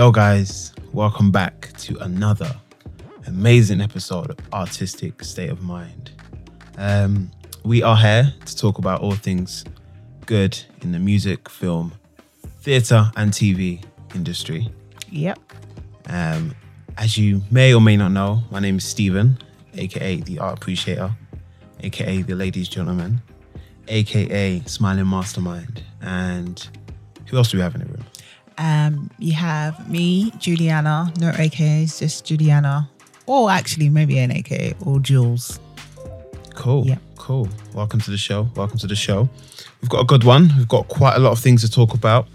Yo, guys, welcome back to another amazing episode of Artistic State of Mind. Um, we are here to talk about all things good in the music, film, theatre, and TV industry. Yep. Um, as you may or may not know, my name is Stephen, aka the Art Appreciator, aka the Ladies Gentleman, aka Smiling Mastermind. And who else do we have in the room? Um, you have me, Juliana, no AKAs, just Juliana. Or actually, maybe an AKA or Jules. Cool. Yeah. Cool. Welcome to the show. Welcome to the show. We've got a good one. We've got quite a lot of things to talk about.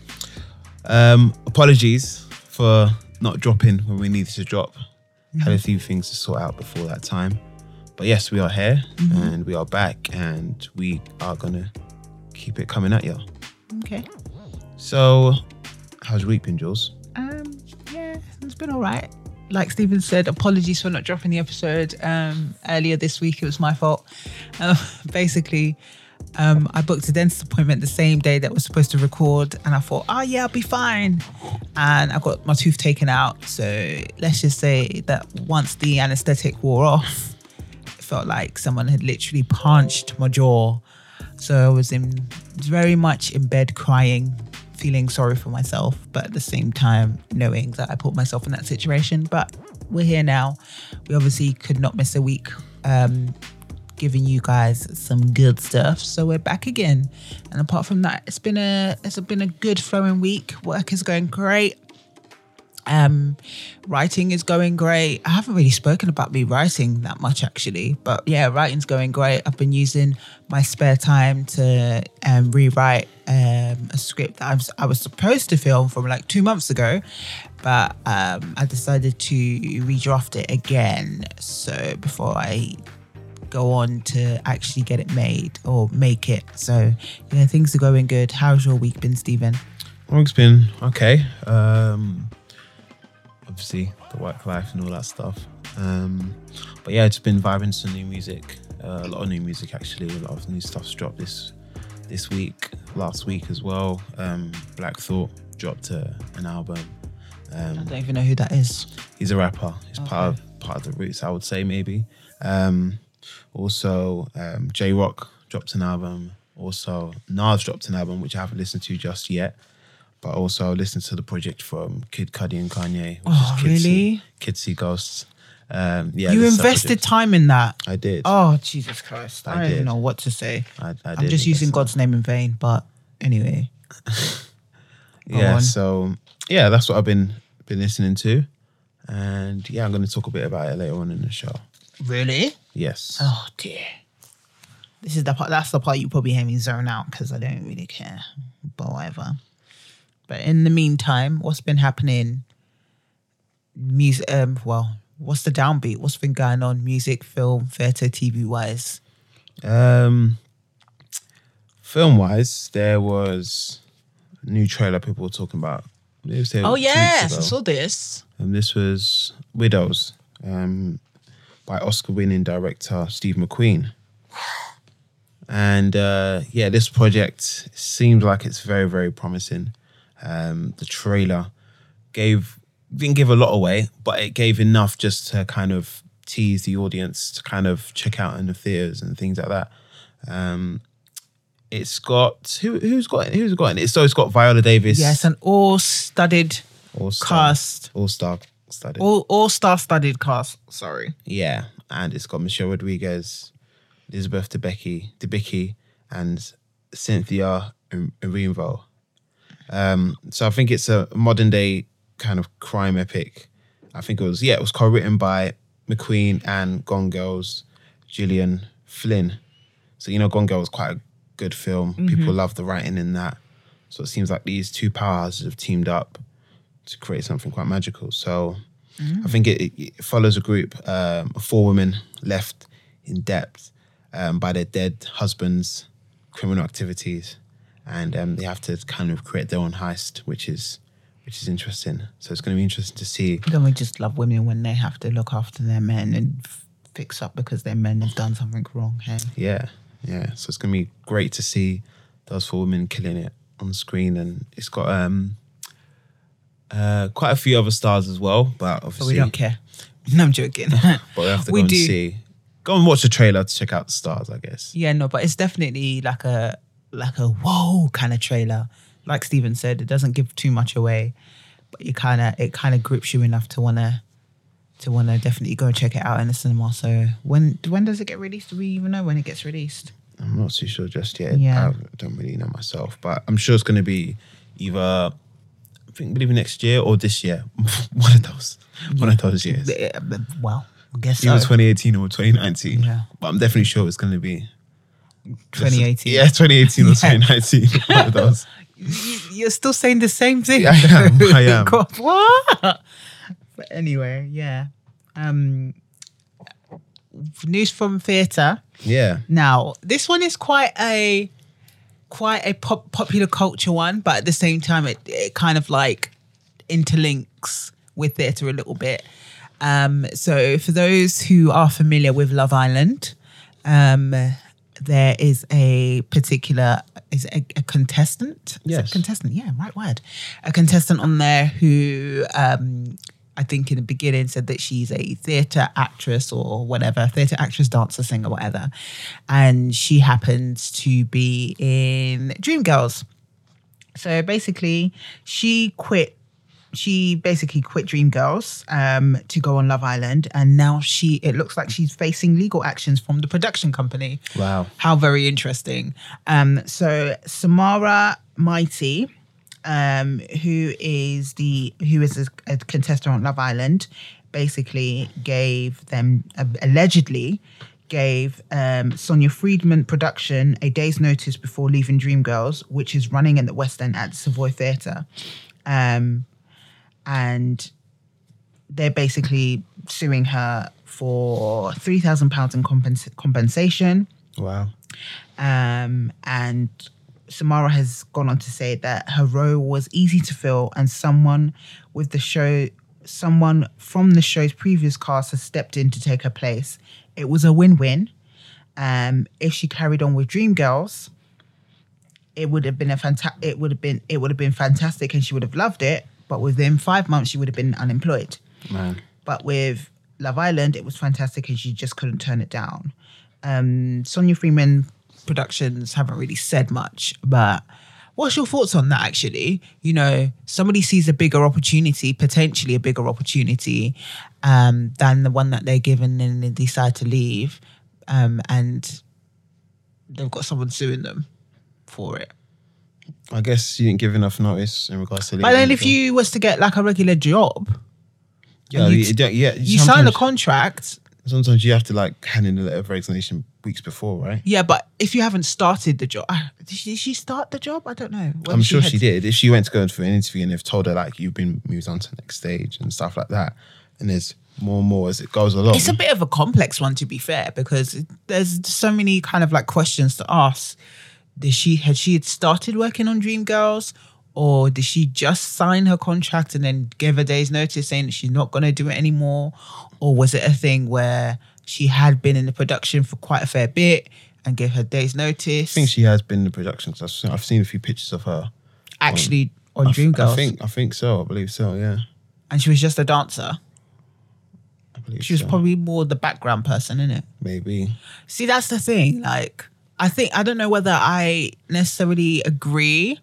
Um, apologies for not dropping when we needed to drop. Had a few things to sort out before that time. But yes, we are here and we are back and we are gonna keep it coming at you. Okay. So, how's your week been, Jules? Um, yeah, it's been all right. Like Stephen said, apologies for not dropping the episode um, earlier this week. It was my fault. Um, basically, um, I booked a dentist appointment the same day that was supposed to record, and I thought, oh yeah, I'll be fine. And I got my tooth taken out. So let's just say that once the anesthetic wore off, it felt like someone had literally punched my jaw. So I was in very much in bed crying, feeling sorry for myself, but at the same time knowing that I put myself in that situation. But we're here now. We obviously could not miss a week. Um, giving you guys some good stuff so we're back again and apart from that it's been a it's been a good flowing week work is going great um writing is going great. I haven't really spoken about me writing that much actually but yeah writing's going great. I've been using my spare time to um, rewrite um, a script that I was, I was supposed to film from like two months ago but um, i decided to redraft it again so before i go on to actually get it made or make it. So yeah things are going good. How's your week been stephen? Week's been okay. Um, obviously, the work life and all that stuff. Um, but yeah, it's been vibing to new music. Uh, a lot of new music actually. A lot of new stuff's dropped this this week, last week as well. Um, Black Thought dropped uh, an album. i Um, don't even know who that is he's a rapper. He's part of part of the roots, I would say maybe. Um, also, um, Jay Rock dropped an album. Also, Nas dropped an album which I haven't listened to just yet. But also I listened to the project from Kid Cudi and Kanye. Which Oh, is Kid See- really? Kid See Ghosts. Um, yeah, you this is a invested time in that? I did. oh jesus christ. I, I don't even know what to say. I, I i'm just using god's name in vain but anyway. Yeah on. so yeah that's what i've been been listening to. And yeah i'm going to talk a bit about it later on in the show. Really? Yes. Oh dear. This is the part that's the part you probably hear me zone out because i don't really care but whatever but in the meantime what's been happening? Music um well what's the downbeat? What's been going on music film theatre tv wise um film wise there was a new trailer people were talking about. It was there oh yes i saw this. And this was widows um by oscar winning director steve mcqueen. And uh yeah this project seems like it's very very promising um the trailer gave didn't give a lot away but it gave enough just to kind of tease the audience to kind of check out in the theaters and things like that. Um it's got who who's got who's got it? So it's got viola davis. Yes an all studded all-star. cast. All-star studded. All all star studded cast sorry. Yeah, and it's got Michelle Rodriguez, Elizabeth Debicki, Debicki, and Cynthia Erivo. Um, so I think it's a modern day kind of crime epic. I think it was yeah, it was co-written by McQueen and Gone Girl's Gillian Flynn. So you know, Gone Girl was quite a good film. People love the writing in that. So it seems like these two powers have teamed up to create something quite magical. So I think it, it follows a group um, of four women left in debt um, by their dead husbands' criminal activities, and um, they have to kind of create their own heist, which is which is interesting. So it's going to be interesting to see. Don't we just love women when they have to look after their men and f- fix up because their men have done something wrong? Hey, Yeah, yeah. So it's going to be great to see those four women killing it on screen, and it's got um, Uh, quite a few other stars as well, but But obviously we don't care. No, I'm joking. But we have to We go and do. see. Go and watch the trailer to check out the stars, I guess. Yeah, no, but it's definitely like a like a whoa kind of trailer. Like Steven said, it doesn't give too much away, but you kind of it kind of grips you enough to wanna to wanna definitely go check it out in the cinema. So when when does it get released? Do we even know when it gets released? I'm not too sure just yet. Yeah. I don't really know myself, but I'm sure it's going to be either, I think, maybe next year or this year. One of those. One of those years. Well, I guess so. Either 2018 or 2019. Yeah. But I'm definitely sure it's going to be 2018. Yeah, 2018 or Yeah. 2019. One of those. You- You're still saying the same thing. I am, I am. God, what? But anyway, yeah. Um, news from theatre. Yeah. Now, this one is quite a quite a pop, popular culture one, but at the same time, it, it kind of like interlinks with theatre a little bit. Um, so, for those who are familiar with Love Island, um, there is a particular is it a, a contestant. Yes. contestant. Yeah, right word. A contestant on there who um, I think in the beginning said that she's a theatre actress or whatever, theatre actress, dancer, singer, whatever, and she happens to be in Dreamgirls. So basically, she quit. She basically quit Dreamgirls um, to go on Love Island, and now she. It looks like she's facing legal actions from the production company. Wow. How very interesting. Um, so Samira Mighty, um, who is the who is a, a contestant on Love Island, basically gave them uh, allegedly gave um, Sonia Friedman production a day's notice before leaving Dreamgirls, which is running in the West End at the Savoy Theatre. Um, and they're basically suing her for three thousand pounds in compens- compensation. Wow. Um, and Samira has gone on to say that her role was easy to fill, and someone with the show, someone from the show's previous cast has stepped in to take her place. It was a win-win. Um, if she carried on with Dreamgirls, it would have been a fantastic. It would have been it would have been fantastic, and she would have loved it. But within five months, she would have been unemployed. Man. But with Love Island, it was fantastic and she just couldn't turn it down. Um, Sonia Friedman Productions haven't really said much, but what's your thoughts on that actually? You know, somebody sees a bigger opportunity, potentially a bigger opportunity um, than the one that they're given and they decide to leave. Um, and they've got someone suing them for it. I guess you didn't give enough notice in regards to the. But then if you was to get like a regular job, yeah, you- yeah, you sign a contract Sometimes you have to like hand in a letter of resignation weeks before, right? Yeah, but if you haven't started the job, ah, did she, did she start the job? I don't know. I'm sure she did. If she went to go in for an interview and they've told her like you've been moved on to the next stage and stuff like that, and there's more and more as it goes along. It's a bit of a complex one, to be fair, because there's so many kind of like questions to ask. Did she had she had started working on Dreamgirls, or did she just sign her contract and then give a day's notice saying that she's not going to do it anymore, or was it a thing where she had been in the production for quite a fair bit and gave her day's notice? I think she has been in the production. 'cause I've seen, I've seen a few pictures of her. actually on f- Dreamgirls, I think I think so. I believe so. Yeah, and she was just a dancer. I believe She was so. probably more the background person, in it. maybe. See, that's the thing. Like, I think I don't know whether I necessarily agree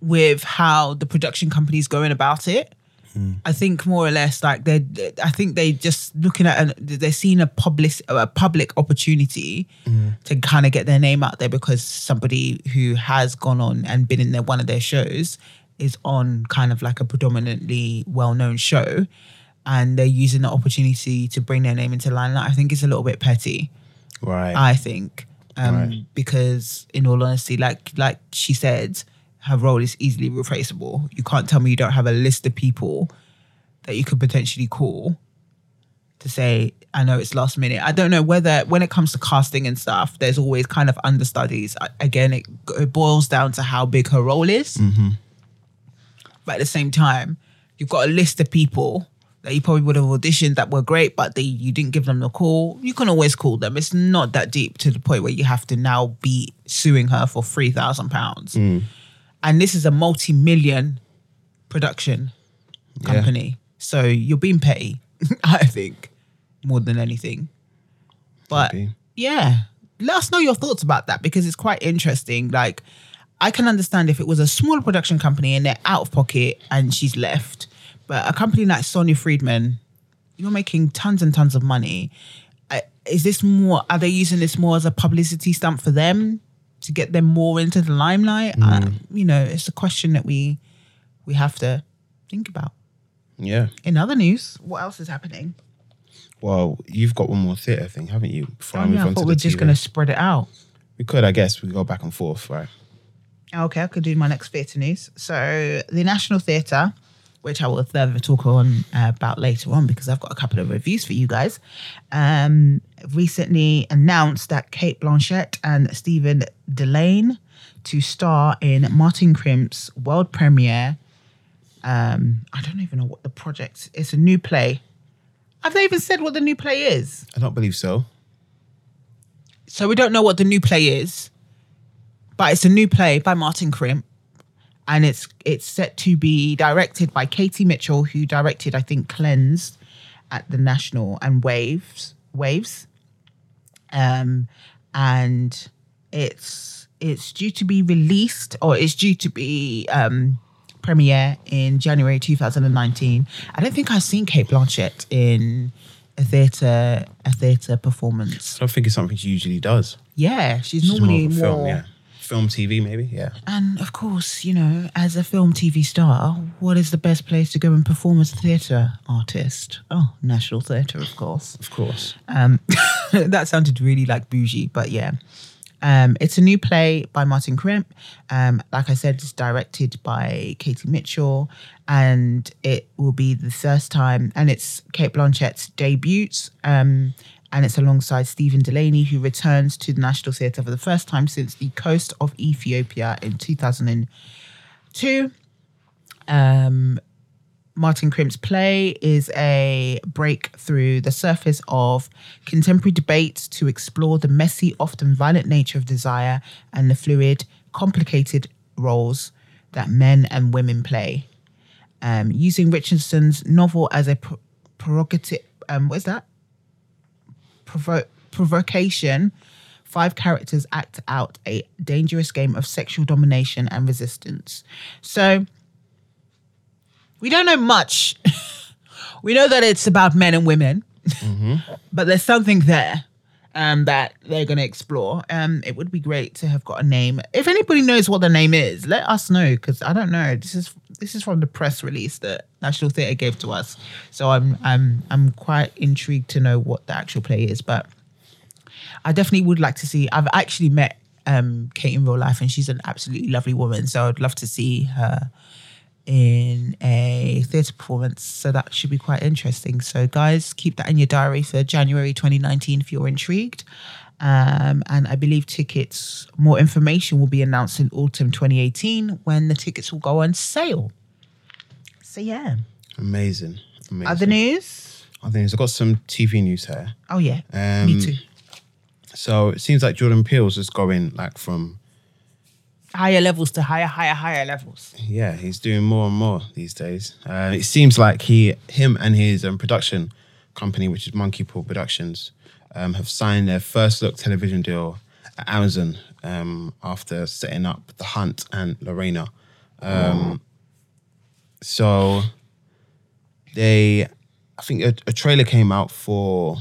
with how the production company's going about it. Hmm. I think more or less like they, I think they just looking at an, they're seeing a public a public opportunity hmm. to kind of get their name out there because somebody who has gone on and been in their one of their shows is on kind of like a predominantly well known show, and they're using the opportunity to bring their name into limelight. I think it's a little bit petty. Right. I think, um, Right. because in all honesty, like like she said, her role is easily replaceable. You can't tell me you don't have a list of people that you could potentially call to say, I know it's last minute. I don't know whether when it comes to casting and stuff, there's always kind of understudies. I- Again, it, it boils down to how big her role is. But at the same time, you've got a list of people that you probably would have auditioned that were great, but they you didn't give them the call. You can always call them. It's not that deep to the point where you have to now be suing her for three thousand pounds. Mm. and this is a multi-million production Yeah. company. So you're being petty, I think, more than anything. But Maybe. yeah, let us know your thoughts about that because it's quite interesting. Like, I can understand if it was a smaller production company and they're out of pocket and she's left, but a company like Sonia Friedman, you're making tons and tons of money. Is this more? Are they using this more as a publicity stunt for them to get them more into the limelight? Uh, you know, it's a question that we we have to think about. Yeah. In other news, what else is happening? Well, you've got one more theatre thing, haven't you? Before Oh, I move yeah, I on to thought we're just going to spread it out. We could, I guess. We go back and forth, right? Okay, I could do my next theatre news. So, the National Theatre, which I will further talk on uh, about later on because I've got a couple of reviews for you guys, um, recently announced that Cate Blanchett and Stephen Dillane to star in Martin Crimp's world premiere. Um, I don't even know what the project. It's a new play. Have they even said what the new play is? I don't believe so. So we don't know what the new play is, but it's a new play by Martin Crimp, and it's it's set to be directed by Katie Mitchell, who directed I think Cleansed at the National and Waves Waves, um, and it's it's due to be released or it's due to be um premiere in January 2019. I don't think I've seen Cate Blanchett in a theatre a theatre performance. I don't think it's something she usually does. Yeah, she's She's normally more. film, yeah. Film, TV, maybe, yeah. And of course, you know, as a film TV star, what is the best place to go and perform as a theatre artist? Oh, National Theatre, of course. Of course. Um, that sounded really like bougie, but yeah. Um, it's a new play by Martin Crimp. Um, like I said, it's directed by Katie Mitchell, and it will be the first time, and it's Cate Blanchett's debut. Um, and it's alongside Stephen Delaney, who returns to the National Theatre for the first time since the coast of Utopia in 2002. Um, Martin Crimp's play is a break through the surface of contemporary debates to explore the messy, often violent nature of desire and the fluid, complicated roles that men and women play. Um, using Richardson's novel as a pro- prerogative, um, what is that? Provo- provocation. Five characters act out a dangerous game of sexual domination and resistance. So, we don't know much. we know that it's about men and women, but there's something there um, that they're going to explore. Um, it would be great to have got a name. If anybody knows what the name is, let us know because I don't know. This is this is from the press release that National Theatre gave to us, so I'm I'm I'm quite intrigued to know what the actual play is. But I definitely would like to see. I've actually met um, Kate in real life, and she's an absolutely lovely woman. So I'd love to see her in a theatre performance. So that should be quite interesting. So, guys, keep that in your diary for January 2019 if you're intrigued. Um, and I believe tickets, more information will be announced in autumn 2018 when the tickets will go on sale. So, yeah. Amazing. Amazing. Other news? Other news. I've got some TV news here. Oh, yeah. Um, Me too. So it seems like Jordan Peele's just going like from Higher levels to higher, higher, higher levels. yeah, he's doing more and more these days. Uh, it seems like he, him, and his um, production company, which is Monkey Paw Productions, um, have signed their first look television deal at Amazon um, after setting up The Hunt and Lorena. Um, So they, I think a, a trailer came out for,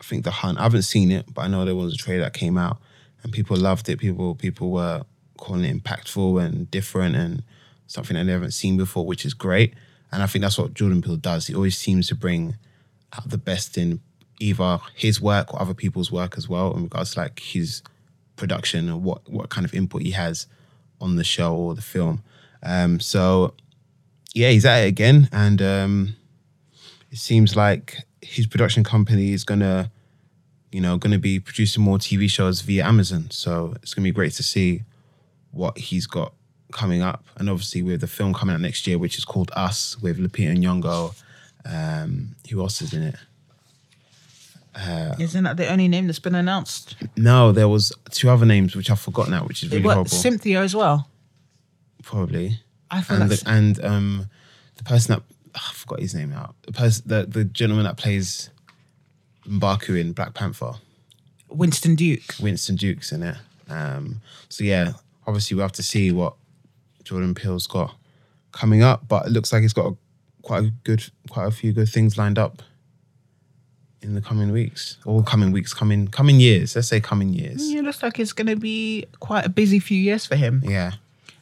I think The Hunt. I haven't seen it, but I know there was a trailer that came out, and people loved it. People people were calling it impactful and different and something that they haven't seen before, which is great. And I think that's what Jordan Peele does. He always seems to bring out the best in either his work or other people's work as well, in regards to like his production and what what kind of input he has on the show or the film. Um, so yeah, he's at it again, and um, it seems like his production company is gonna, you know, gonna be producing more TV shows via Amazon. So it's gonna be great to see what he's got coming up, and obviously with the film coming out next year, which is called Us, with Lupita Nyong'o. Um, who else is in it? Isn't that the only name that's been announced? No, there was two other names which I've forgotten now, which is really What, horrible. Cynthia as well. probably. I feel And the, and um, the person that oh, I forgot his name now. The person, the the gentleman that plays Mbaku in Black Panther, Winston Duke. Winston Duke's in it. Um, so yeah, obviously we have to see what Jordan Peele's got coming up, but it looks like he's got a, quite a good, quite a few good things lined up in the coming weeks, or coming weeks, coming coming years. Let's say coming years. Mm, yeah, looks like it's going to be quite a busy few years for him. Yeah.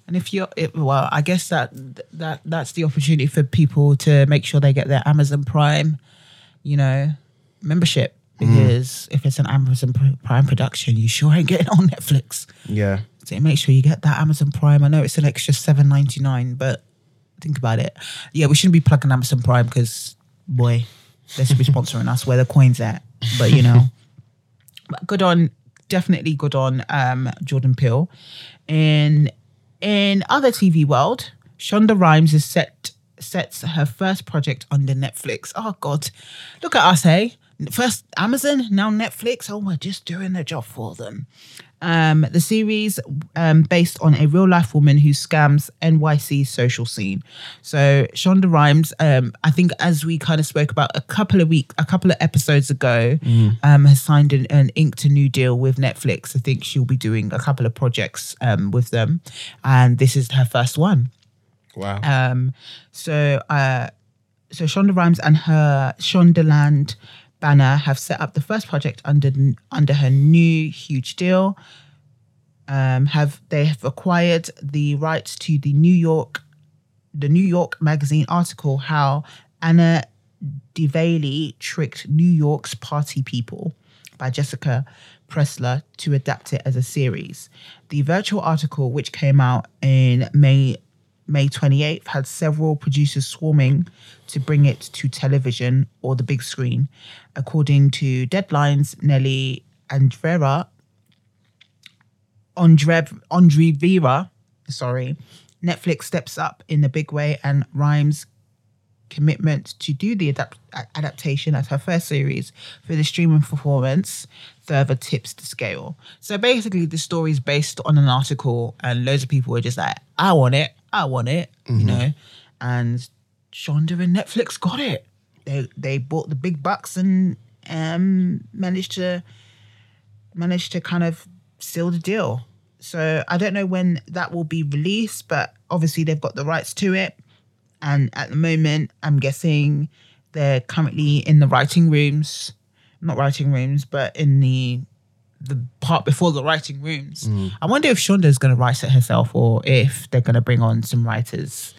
And if you're, it, well, I guess that that that's the opportunity for people to make sure they get their Amazon Prime, you know, membership. Mm. Because if it's an Amazon Prime production, you sure ain't getting on Netflix. Yeah. So make sure you get that Amazon Prime. I know it's an extra seven ninety nine, but think about it. Yeah, we shouldn't be plugging Amazon Prime because boy, they should be sponsoring us. Where the coins at? But you know, but good on, definitely good on um, Jordan Peele. In in other TV world, Shonda Rhimes is set sets her first project under Netflix. Oh God, look at us, hey! First Amazon, now Netflix. Oh, we're just doing the job for them. Um, the series um, based on a real life woman who scams NYC social scene. So Shonda Rhimes, um, I think as we kind of spoke about a couple of weeks, a couple of episodes ago, um, has signed an, an inked a new deal with Netflix. I think she'll be doing a couple of projects um, with them, and this is her first one. Wow. Um, so, uh, so Shonda Rhimes and her Shondaland banner have set up the first project under under her new huge deal. Um, have they have acquired the rights to the New York, the New York Magazine article how Anna Delvey tricked New York's party people by Jessica Pressler to adapt it as a series. The virtual article, which came out in May May 28th, had several producers swarming to bring it to television or the big screen. According to Deadlines, Nelly Andrera, Andre, Vera, sorry, Netflix steps up in a big way and Rhimes commitment to do the adapt- adaptation as her first series for the streaming performance further tips the scale. So basically, the story is based on an article, and loads of people were just like, I want it, I want it, you know. And Shonda and Netflix got it. They they bought the big bucks and um managed to managed to kind of seal the deal. So I don't know when that will be released, but obviously they've got the rights to it. And at the moment, I'm guessing they're currently in the writing rooms, not writing rooms, but in the the part before the writing rooms. Mm. I wonder if Shonda's going to write it herself or if they're going to bring on some writers.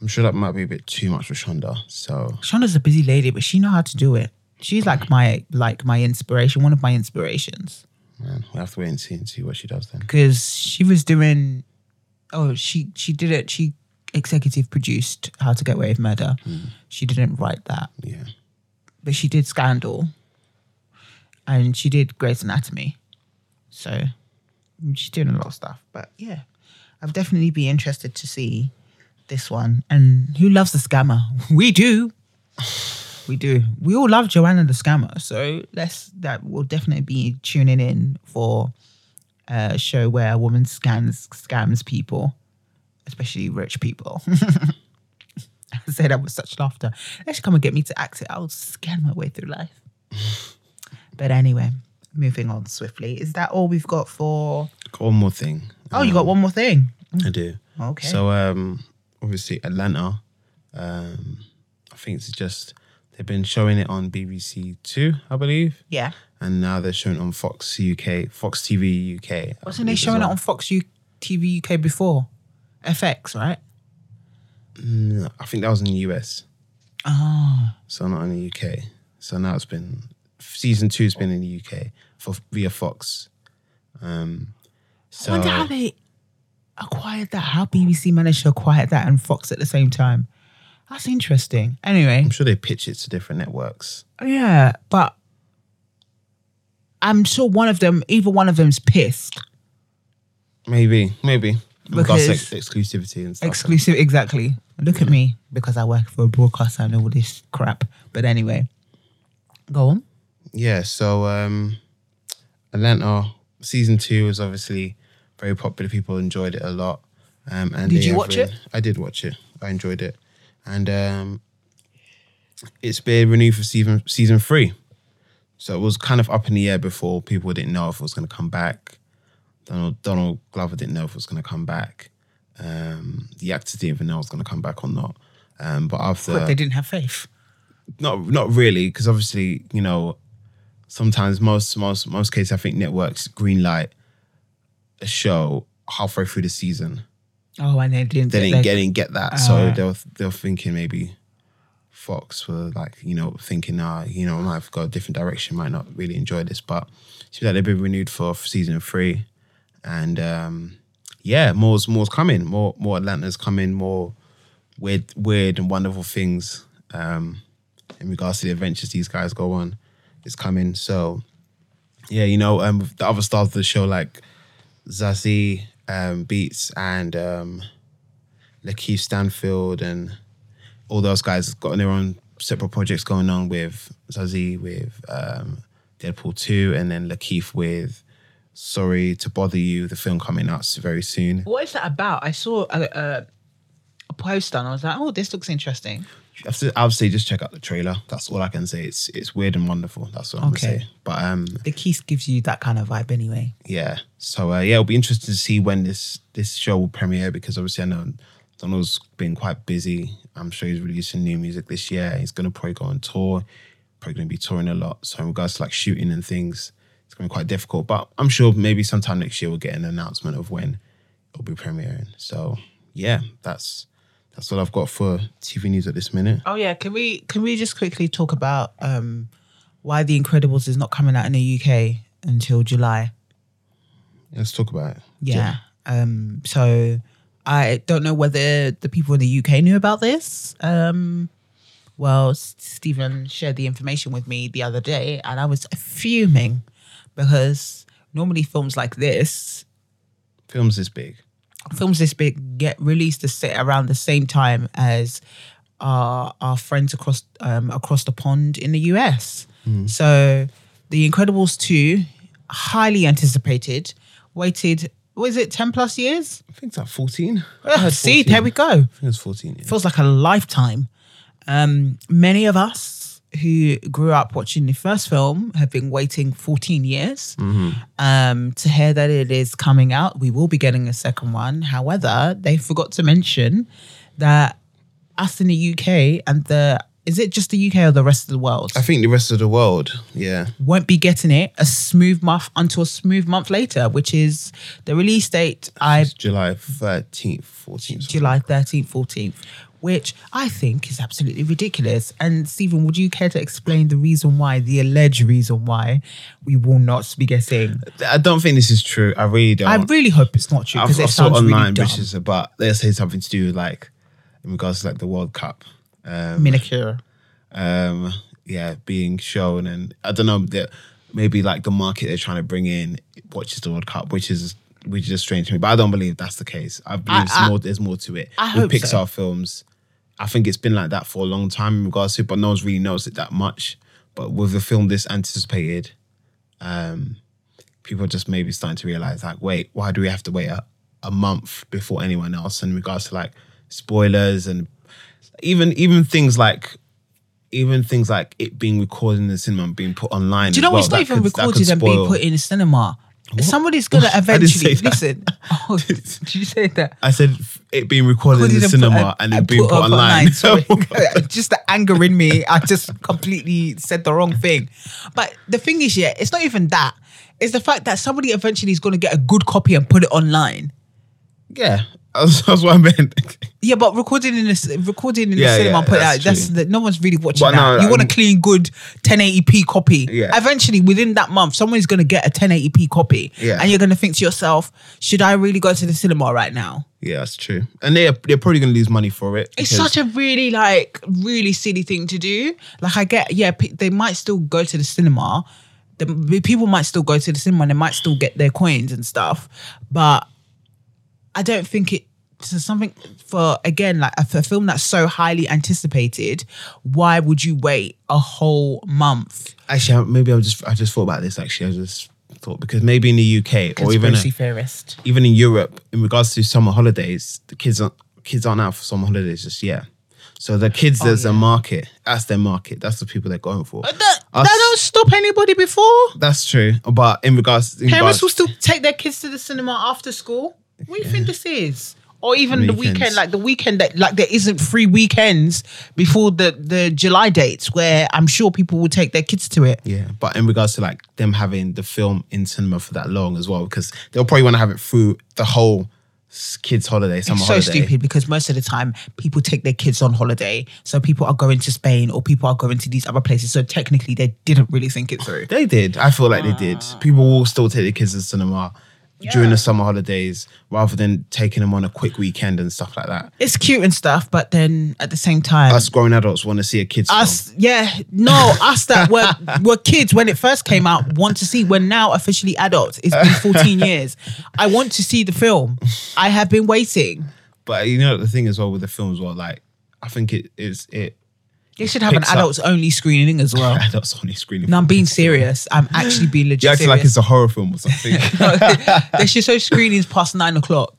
I'm sure that might be a bit too much for Shonda. So Shonda's a busy lady, but she know how to do it. She's like my like my inspiration, one of my inspirations. man, we'll have to wait and see and see what she does then. because she was doing oh she she did it she executive produced how to get away with murder mm. she didn't write that Yeah. but she did scandal and she did Grey's Anatomy so she's doing a lot of stuff but yeah I'd definitely be interested to see this one and who loves the scammer we do we do we all love Joanna the scammer so let's that will definitely be tuning in for a show where a woman scams scams people, especially rich people. I say that with such laughter. They should come and get me to act it. I'll scam my way through life. but anyway, moving on swiftly. Is that all we've got for? Got one more thing. Oh, you got one more thing. I do. Okay. So um obviously Atlanta, um I think it's just they've been showing it on BBC Two, I believe. Yeah. And now they're showing it on Fox UK, Fox TV UK. Wasn't they showing well. it on Fox U- TV UK before? FX, right? No, I think that was in the US. Oh, So not in the UK. So now it's been season two's been in the UK for via Fox. Um so I wonder how they acquired that. How BBC managed to acquire that and Fox at the same time. That's interesting. Anyway, I'm sure they pitch it to different networks. yeah, but I'm sure one of them, either one of them's pissed. Maybe, maybe. In regards to Because- ex- exclusivity and stuff. Exclusive, exactly. Look at me because I work for a broadcaster and all this crap. But anyway, go on. Yeah, so um Atlanta season two was obviously very popular. People enjoyed it a lot. Um, and Did you watch it? I did watch it. I enjoyed it, and um, it's been renewed for season season three. So it was kind of up in the air before. People didn't know if it was going to come back. Donald Donald Glover didn't know if it was going to come back. Um, the actors didn't even know it was going to come back or not. Um, but after But they didn't have faith. not not really because obviously you know sometimes most most most cases I think networks green light a show halfway through the season. Oh, and they didn't. they get didn't their- get didn't get that. So Ah. they were they were thinking maybe Fox were like you know thinking ah you know might have got a different direction might not really enjoy this. But seems like they've been renewed for season three. And um yeah more's more's coming. More more Atlanta's coming more weird weird and wonderful things um in regards to the adventures these guys go on is coming. So yeah, you know, um the other stars of the show like Zazie, um, Beetz and um Lakeith Stanfield and all those guys got their own separate projects going on with Zazie with um Deadpool 2 and then Lakeith with Sorry to Bother You, the film coming out very soon. What is that about? I saw a, a, a poster and I was like, oh, this looks interesting. I have to- I say just check out the trailer. That's all I can say. It's it's weird and wonderful. That's what I'm Okay. say. But um, The Keys gives you that kind of vibe anyway. yeah. So uh, yeah, it'll be interesting to see when this this show will premiere because obviously I know Donald's been quite busy. I'm sure he's releasing new music this year. He's gonna probably go on tour. Probably gonna be touring a lot. So in regards to like shooting and things, it's gonna be quite difficult. But I'm sure maybe sometime next year we'll get an announcement of when it'll be premiering. So yeah, that's that's all I've got for TV news at this minute. Oh yeah, can we can we just quickly talk about um, why The Incredibles is not coming out in the UK until July? Let's talk about it. Yeah. Um, so I don't know whether the people in the UK knew about this. Um, well, Stephen shared the information with me the other day, and I was fuming because normally films like this, Films this big. Films this big, get released the sa- around the same time as our our friends across um, across the pond in the US. So, The Incredibles two, highly anticipated, waited. Was it ten plus years? I think it's like 14. Uh, see, 14. there we go. I think it's 14. Yeah. Feels like a lifetime. Um, many of us who grew up watching the first film have been waiting 14 years um, to hear that it is coming out. We will be getting a second one. However, they forgot to mention that us in the UK and the is it just the UK or the rest of the world I think the rest of the world, yeah. won't be getting it a smooth month until a smooth month later, which is the release date. I July 13th, 14th. July 13th, 14th, which I think is absolutely ridiculous. And Stephen, would you care to explain the reason why, the alleged reason why we will not be getting? I don't think this is true. I really don't. I really hope it's not true because it sounds online, really dumb. which is about, let's say something to do with like, in regards to like the World Cup. Um, Minicure. um, yeah, being shown, and I don't know that maybe like the market they're trying to bring in watches the World Cup, which is which is strange to me. But I don't believe that's the case. I believe I- I- more. There's more to it I with hope Pixar so. films. I think it's been like that for a long time in regards to, it, but no one's really noticed it that much. But with the film this anticipated, um, people are just maybe starting to realize like, wait, why do we have to wait a, a month before anyone else? In regards to like spoilers and even even things like even things like it being recorded in the cinema and being put online. Do you know well, it's not even could- recorded and being put in the cinema? Somebody's gonna What? Eventually listen. Oh, did you say that? I said it being recorded in the cinema and it being put, up online. Sorry. Oh just the anger in me, I just completely said the wrong thing. But the thing is, yeah, it's not even that. It's the fact that somebody eventually is to get a good copy and put it online. yeah, that's, that's what I meant. Yeah, but recording in the recording in Yeah, the cinema, yeah, and put it out. That's true. that. No one's really watching But that. no, you want a um, clean, good 1080p copy. Yeah. Eventually, within that month, someone's going to get a 1080p copy. Yeah. And you're going to think to yourself, should I really go to the cinema right now? yeah, that's true. And they're they're probably gonna lose money for it. It's such a really like really silly thing to do. Like I get, yeah, pe- they might still go to the cinema. The people might still go to the cinema and they might still get their coins and stuff. But I don't think it. So something for again like a, for a film that's so highly anticipated. Why would you wait a whole month? actually I- maybe I just I just thought about this. Actually, I just thought because maybe in the UK or even Conspiracy theorist. even in Europe, in regards to summer holidays, the kids aren't kids aren't out for summer holidays just yet. So the kids, oh, there's a Oh, market. That's their market. That's the people they're going for. Uh, but that, Us- that don't stop anybody before. That's true. But in regards, in Parents regards, will still take their kids to the cinema after school. What do you think this is? Or even the Weekends. weekend, like the weekend that like there isn't free weekends before the the July dates where I'm sure people will take their kids to it. yeah. But in regards to like them having the film in cinema for that long as well, because they'll probably want to have it through the whole s- kids' holiday, summer It's so holiday. stupid because most of the time people take their kids on holiday. So people are going to Spain or people are going to these other places. So technically they didn't really think it through. They did. I feel like they did. Ah. People will still take their kids to the cinema during the summer holidays rather than taking them on a quick weekend and stuff like that. It's cute and stuff, but then at the same time Us grown adults want to see a kids film. us yeah no us that were were kids when it first came out want to see we're now officially adults. It's been 14 years. I want to see the film. I have been waiting. But you know the thing as well with the film as well, like I think it is it they should have an adults only screening as well adults only screening. no i'm being serious i'm actually being legit You acting like serious. it's a horror film or something. they should show screenings past nine o'clock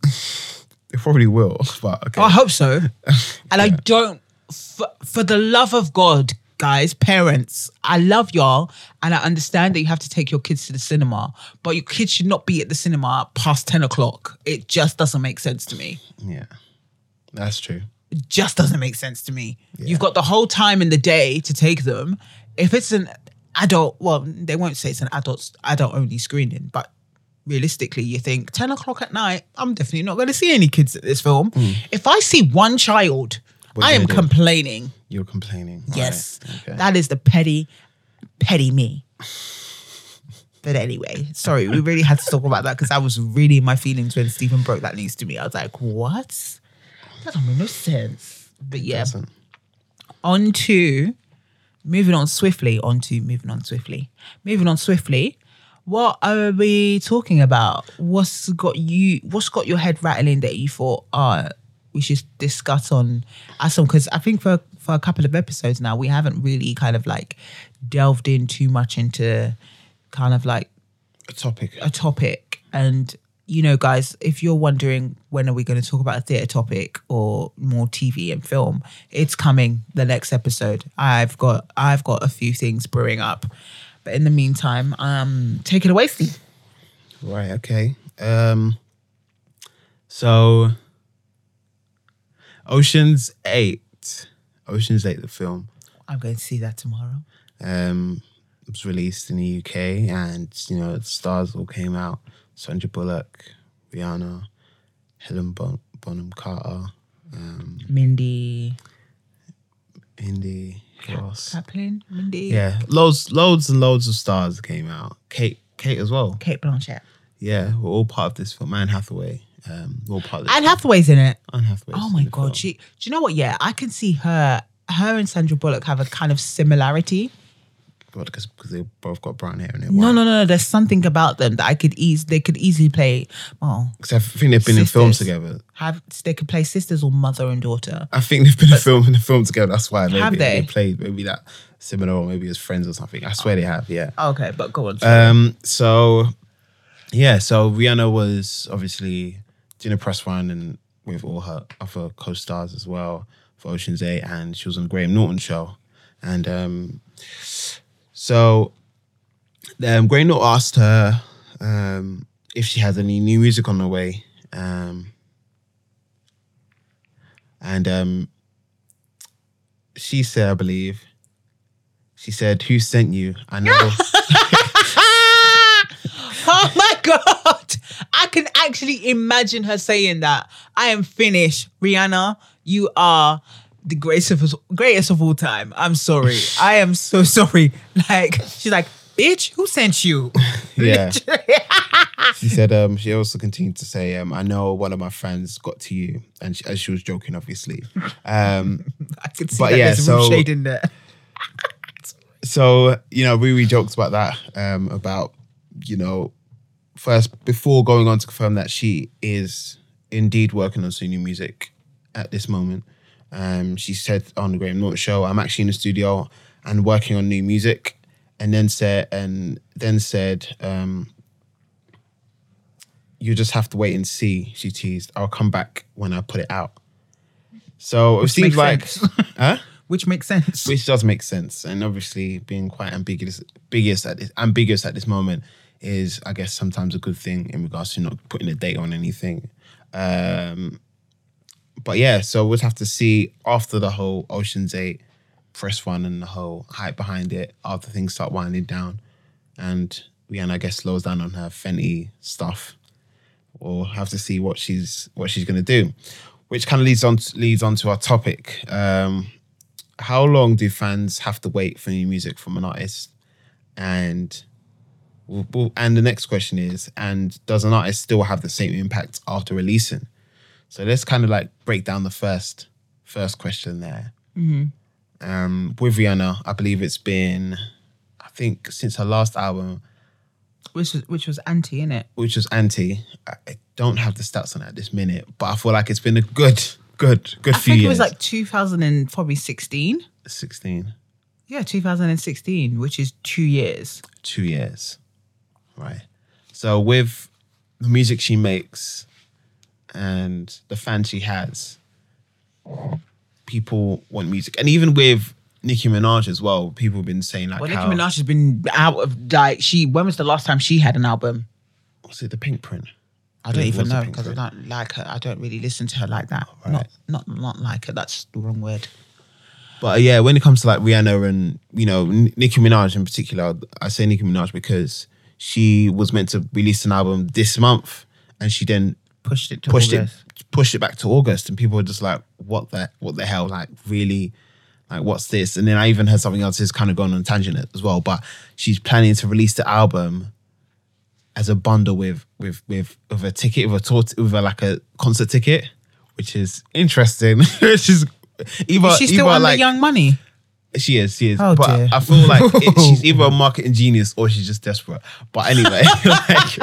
they probably will, but okay. Oh, i hope so and i don't for, for the love of god guys parents i love y'all and i understand that you have to take your kids to the cinema but your kids should not be at the cinema past 10 o'clock it just doesn't make sense to me yeah, that's true. Just doesn't make sense to me you've got the whole time in the day to take them if it's an adult well they won't say it's an adult adult only screening but realistically you think 10 o'clock at night i'm definitely not going to see any kids at this film if i see one child i am complaining You're complaining. Yes. right, okay. That is the petty, petty me. But anyway, sorry, we really had to talk about that because I was really in my feelings when Stephen broke that news to me. I was like, what? That don't make no sense. But yeah, Doesn't. on to moving on swiftly, on to moving on swiftly. Moving on swiftly. What are we talking about? What's got you what's got your head rattling that you thought, uh, we should discuss on as some because I think for for a couple of episodes now we haven't really kind of like delved in too much into kind of like A topic. a topic and you know guys if you're wondering when are we going to talk about a theatre topic or more tv and film it's coming the next episode i've got i've got a few things brewing up but in the meantime um take it away steve Right. Okay. Um. So, Ocean's Eight. Ocean's Eight, the film. i'm going to see that tomorrow um, was released in the UK, and you know the stars all came out: Sandra Bullock, Rihanna, Helen bon- Bonham Carter, um, mindy Indy, who else? Kaplan, mindy Yeah, loads, loads and loads of stars came out. Kate, Kate as well. cate blanchett Yeah, we're all part of this film. Anne Hathaway, um, we're all part of this. anne hathaway's in it Anne Hathaway. oh my god she do you know what yeah i can see her her and sandra bullock have a kind of similarity because they both got brown hair and No, no, no, no. There's something about them that I could ease. They could easily play. Oh, 'Cause I think they've been in films together. have they could play sisters or mother and daughter. I think they've been in film in a film together. That's why maybe Have they? played maybe that similar or maybe as friends or something. I swear they have. Yeah. Okay, but go on. Um. So, yeah. So Rihanna was obviously doing a press run and with all her other co-stars as well for Ocean's Eight, and she was on Graham Norton show, and um, so um, asked her um if she has any new music on the way, um, and um, she said, I believe. She said, "Who sent you?" I know. oh my god! I can actually imagine her saying that. I am finished, Rihanna. You are the greatest of greatest of all time. I'm sorry. I am so sorry. Like she's like, bitch, who sent you? Yeah. She said um, she also continued to say, um, I know one of my friends got to you. And she, as she was joking, obviously. Um, I could see But that yeah, there's so- shade in there. so, you know, Riri jokes about that, um, about, you know, first, before going on to confirm that she is indeed working on some new music at this moment. Um, she said on the Graham Norton show, I'm actually in the studio and working on new music. And then said, and then said, um, you just have to wait and see. She teased, "I'll come back when I put it out." So it seems like, huh? Which makes sense. Which does make sense, and obviously being quite ambiguous, ambiguous at this, ambiguous at this moment is, I guess, sometimes a good thing in regards to not putting a date on anything. Um, but yeah, so we'll have to see after the whole Ocean's Eight press run and the whole hype behind it. After things start winding down, and Rihanna, I guess, slows down on her Fenty stuff. We'll have to see what she's what she's gonna do, which kind of leads on leads on to our topic. Um, how long do fans have to wait for new music from an artist? And and the next question is, and does an artist still have the same impact after releasing? So let's kind of like break down the first first question there. Um, with Rihanna, I believe it's been, I think since her last album, which was which was anti, in it. which was Anti. I, don't have the stats on it at this minute, but I feel like it's been a good, good, good I few think years. it was like 2000 and probably 16. sixteen. Yeah, 2016, which is two years. two years, right? So with the music she makes and the fans she has, people want music, and even with Nicki Minaj as well, people have been saying like, Well, Nicki how, Minaj has been out of like she. When was the last time she had an album? was it the Pinkprint? I don't even know because I don't like her. I don't really listen to her like that. Right. Not not not like her. That's the wrong word. But uh, yeah, when it comes to like Rihanna and you know Nicki Minaj in particular, I say Nicki Minaj because she was meant to release an album this month, and she then Pushed it to pushed August. it pushed it back to August, and people were just like, "What the what the hell? Like really." Like what's this? And then I even heard something else is kind of gone on a tangent as well. But she's planning to release the album as a bundle with with with with a ticket with a tour with a, like a concert ticket, which is interesting. which is either Is she still either on like the Young Money? she is, she is. Oh, but dear. I feel like it, she's either a marketing genius or she's just desperate. But anyway, like,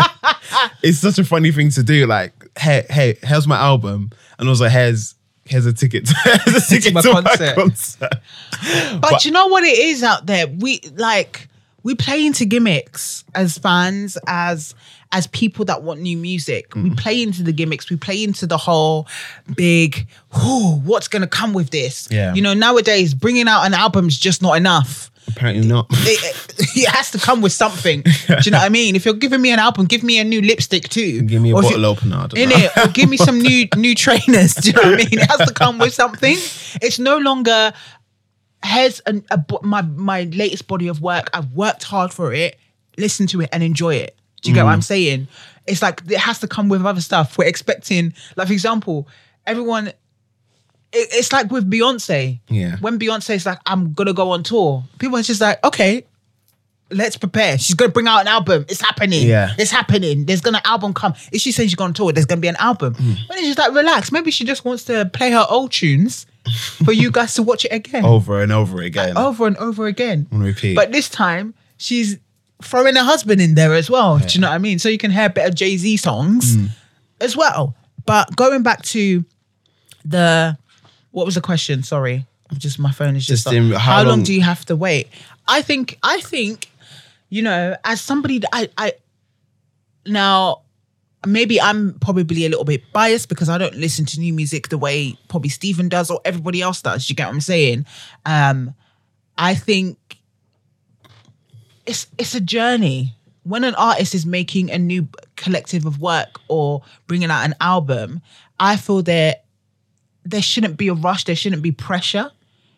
it's such a funny thing to do. Like, hey, hey, here's my album, and also here's here's a ticket, to, here's a ticket my to my concert. concert. But, you know what it is out there? We like we play into gimmicks as fans, as as people that want new music. We mm-hmm. play into the gimmicks. We play into the whole big, whoo, what's gonna come with this? Yeah. You know, nowadays bringing out an album is just not enough. Apparently not. It, it has to come with something. Do you know what I mean? If you're giving me an album, give me a new lipstick too. Give me a Or bottle opener. In it or give me some new new trainers do you know what i mean it has to come with something it's no longer here's an, a, my my latest body of work i've worked hard for it listen to it and enjoy it do you get Mm. what i'm saying it's like it has to come with other stuff we're expecting like for example everyone it, it's like with beyonce Yeah. when beyonce's like i'm gonna go on tour people are just like okay let's prepare. She's gonna bring out an album. It's happening. Yeah. It's happening. There's gonna album come. If she says she's gonna tour, there's gonna be an album. Mm. When it's just like relax. Maybe she just wants to play her old tunes for you guys to watch it again. Over and over again. Over and over again. On repeat. But this time she's throwing her husband in there as well. Do you know what I mean? So you can hear of Jay-Z songs Mm. as well. But going back to the what was the question? Sorry. I'm just my phone is just, Just in- how how, long, long- do you have to wait? I think I think you know, as somebody that I I now maybe I'm probably a little bit biased because I don't listen to new music the way probably Stephen does or everybody else does. You get what I'm saying? Um, I think it's it's a journey. When an artist is making a new collective of work or bringing out an album, I feel there there shouldn't be a rush. There shouldn't be pressure.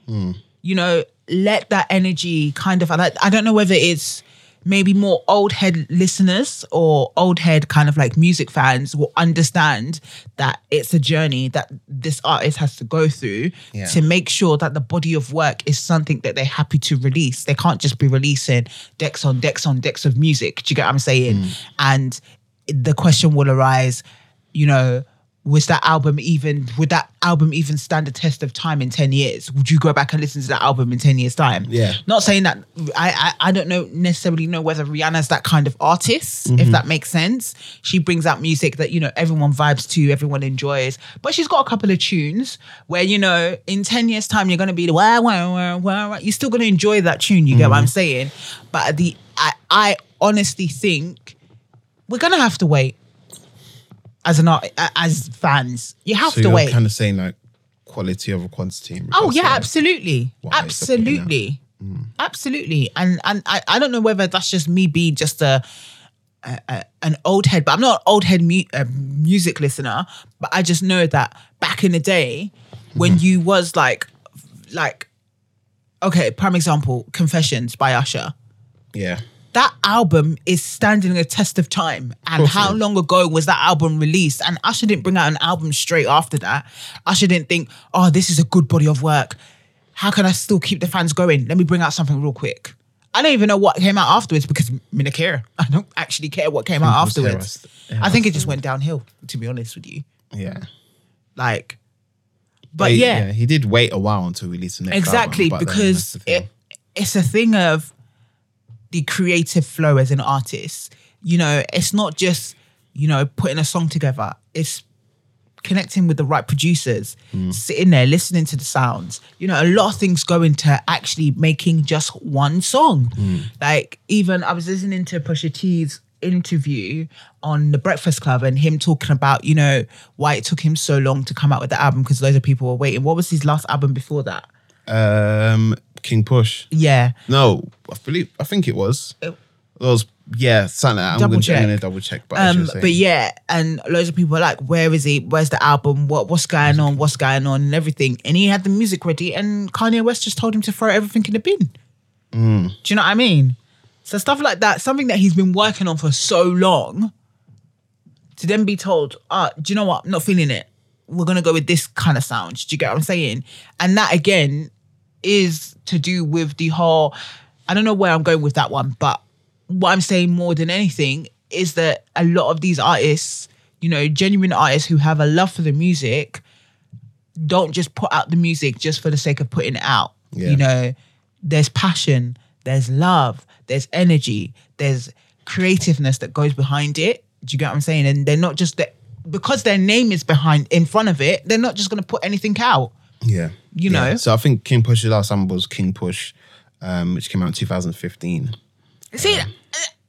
You know, let that energy kind of. I I don't know whether it's maybe more old head listeners or old head kind of like music fans will understand that it's a journey that this artist has to go through Yeah. to make sure that the body of work is something that they're happy to release. They can't just be releasing decks on decks on decks of music. Do you get what I'm saying? Mm. And the question will arise, you know, was that album even would that album even stand the test of time in 10 years? Would you go back and listen to that album in 10 years' time? Yeah. Not saying that I I, I don't know necessarily know whether Rihanna's that kind of artist, if mm-hmm. that makes sense. She brings out music that, you know, everyone vibes to, everyone enjoys. But she's got a couple of tunes where, you know, in 10 years' time you're gonna be the wah, wah, wah, wah, wah. You're still gonna enjoy that tune, you get what I'm mm-hmm. saying? But the I I honestly think we're gonna have to wait. As an art as fans. You have So to you're wait. kind of saying like quality over quantity. Oh yeah, absolutely, what artists are putting out. absolutely, absolutely. And and I, I don't know whether that's just me being just a, a, a- an old head, but I'm not an old head mu- music listener. But I just know that back in the day, when mm-hmm. you was like, like, okay, prime example, Confessions by Usher. Yeah. That album is standing a test of time. And it long ago was that album released? And Usher didn't bring out an album straight after that. Usher didn't think, oh, this is a good body of work. How can I still keep the fans going? Let me bring out something real quick. I don't even know what came out afterwards because me not care. I don't actually care what came out it afterwards. I think it just went downhill, to be honest with you. Yeah. Like, but he- yeah, he did wait a while until release the next exactly album, but because that's the thing. it, it's a thing of the creative flow as an artist. You know it's not just you know putting a song together. It's connecting with the right producers sitting there listening to the sounds. You know a lot of things go into actually making just one song. Like even i was listening to pusha t's interview on the breakfast club and him talking about you know why it took him so long to come out with the album because loads of people were waiting. What was his last album before that? Um King Push. yeah No, I believe I think it was. It- It was yeah, something like that. I'm Double gonna, check. I'm gonna double check. But, Um, but yeah, and loads of people were like, "Where is he? Where's the album? What what's going on? What's going on?" and everything. And he had the music ready, and Kanye West just told him to throw everything in the bin. Mm. Do you know what I mean? So stuff like that, something that he's been working on for so long, to then be told, "Ah, do you know what? I'm not feeling it. We're gonna go with this kind of sound." Do you get what I'm saying? And that again is to do with the whole. I don't know where I'm going with that one, but what I'm saying more than anything is that a lot of these artists, you know, genuine artists who have a love for the music, don't just put out the music just for the sake of putting it out. Yeah. You know, there's passion, there's love, there's energy, there's creativeness that goes behind it. Do you get what I'm saying? And they're not just that because their name is behind in front of it, they're not just gonna put anything out. Yeah, you Yeah. know. So I think King Push's last album was King Push, um, which came out in 2015. See, uh,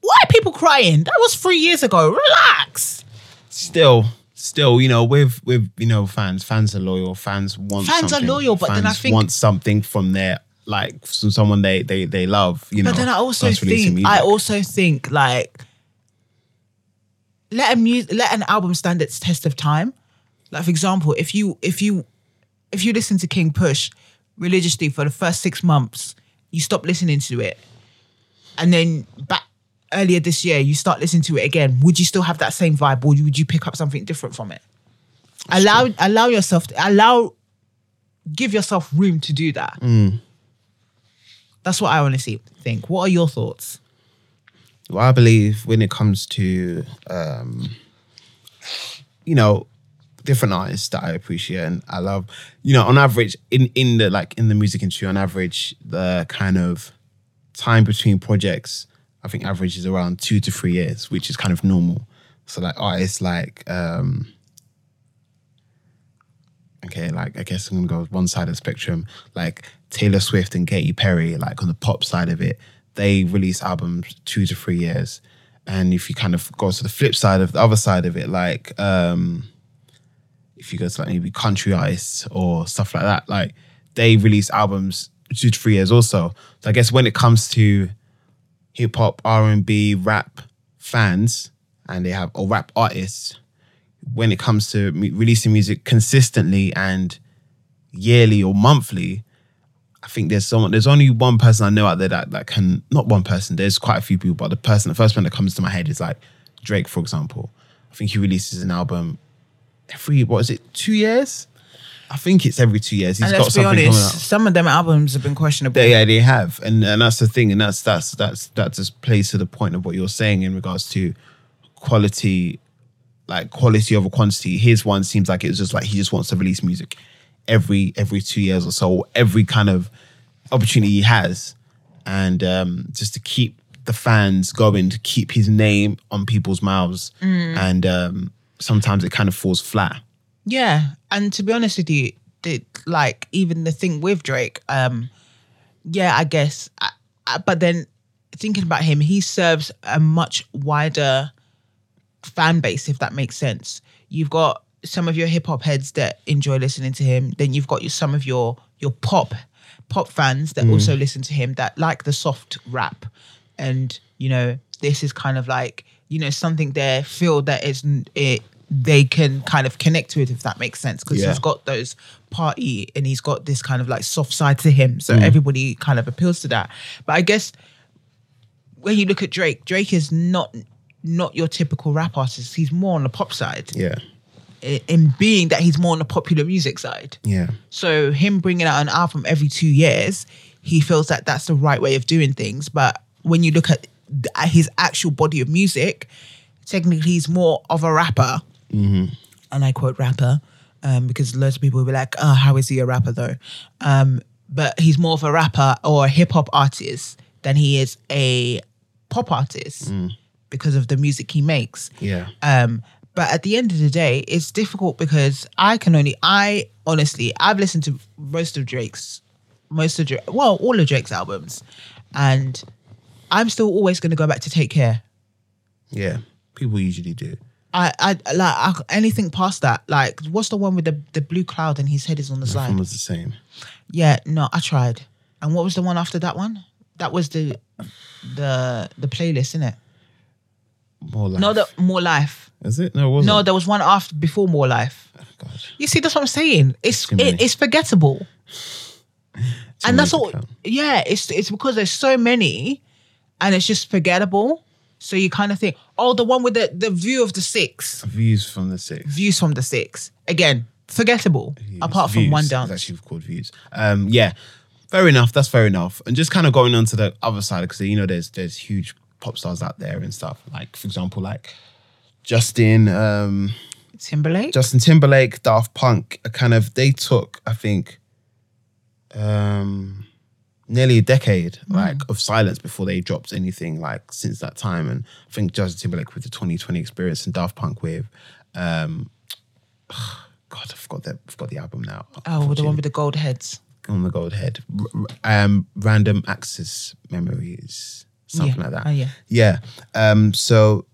why are people crying? That was three years ago. Relax. Still, still, you know, with with you know fans, fans are loyal. Fans want Fans are loyal, but then I think- want something from their like from someone they they they love. You know, But then I also think I also think like let a mu- let an album stand its test of time. Like for example, if you if you if you listen to King Push religiously for the first six months, you stop listening to it, and then back earlier this year you start listening to it again. Would you still have that same vibe, or would you pick up something different from it? Allow allow yourself to, allow give yourself room to do that. That's what I honestly think. What are your thoughts? Well, I believe when it comes to, um, you know, different artists that I appreciate and I love, you know, on average, in in the like in the music industry, on average, the kind of time between projects, I think average is around two to three years, which is kind of normal. So like artists like, um, okay, like I guess I'm gonna go one side of the spectrum, like Taylor Swift and Katy Perry, like on the pop side of it, they release albums two to three years. And if you kind of go to the flip side of the other side of it, like um if you go to like maybe country artists or stuff like that, like they release albums two to three years also. So I guess when it comes to hip hop, R and B, rap fans, and they have or rap artists, when it comes to releasing music consistently and yearly or monthly, I think there's someone. There's only one person I know out there that that can. Not one person. There's quite a few people, but the person, the first one that comes to my head is like Drake, for example. I think he releases an album every what is it? Two years? I think it's every two years. He's And got let's be something coming honest, some of them albums have been questionable. Yeah, yeah, they have, and and that's the thing, and that's that's that's that just plays to the point of what you're saying in regards to quality, like quality over quantity. His one seems like it's just like he just wants to release music every every two years or so, every kind of opportunity he has, and um, just to keep the fans going, to keep his name on people's mouths, and um, sometimes it kind of falls flat. Yeah, and to be honest with you, the, like even the thing with Drake, um, yeah, I guess, I, I, but then thinking about him, he serves a much wider fan base, if that makes sense. you've got some of your hip hop heads that enjoy listening to him. Then you've got your some of your your pop pop fans that also listen to him that like the soft rap, and you know this is kind of like you know something they feel that is it they can kind of connect with if that makes sense because Yeah. he's got those party and he's got this kind of like soft side to him so mm. everybody kind of appeals to that but i guess when you look at drake drake is not not your typical rap artist he's more on the pop side Yeah. in being that he's more on the popular music side Yeah. so him bringing out an album every two years, he feels that that's the right way of doing things. But when you look at his actual body of music, technically he's more of a rapper. And I quote rapper um, because loads of people will be like, "Oh, how is he a rapper though?" Um, but he's more of a rapper or a hip hop artist than he is a pop artist because of the music he makes. Yeah. Um, but at the end of the day, it's difficult because I can only, I honestly, I've listened to most of Drake's, most of Drake, well, all of Drake's albums, and I'm still always going to go back to Take Care. Yeah. People usually do. I, I like I, anything past that. Like, what's the one with the the blue cloud and his head is on the side? was the same. Yeah, no, I tried. And what was the one after that one? That was the the the playlist, isn't it? More life. No, the More Life. Is it? No, it wasn't. No, there was one after before More Life. Oh, God. You see, that's what I'm saying. It's it, it's forgettable, and that's all. count. Yeah, it's it's because there's so many, and it's just forgettable. So you kind of think, oh, the one with the the view of the six, Views from the six. views from the six. Again, forgettable. Apart from Views. one It's dance. actually called views. Um, yeah, fair enough. That's fair enough. And just kind of going on to the other side because you know there's there's huge pop stars out there and stuff. Like for example, like Justin, um, Timberlake. Justin Timberlake, Daft Punk. A kind of they took I think um, nearly a decade like of silence before they dropped anything like since that time. And I think Justin Timberlake with the 2020 experience and Daft Punk with. Um, God, I forgot that. I Forgot the album now. oh, the one with the gold heads. on the gold head. Um, random access memories, something Yeah. like that. Oh, yeah. Yeah. Um, so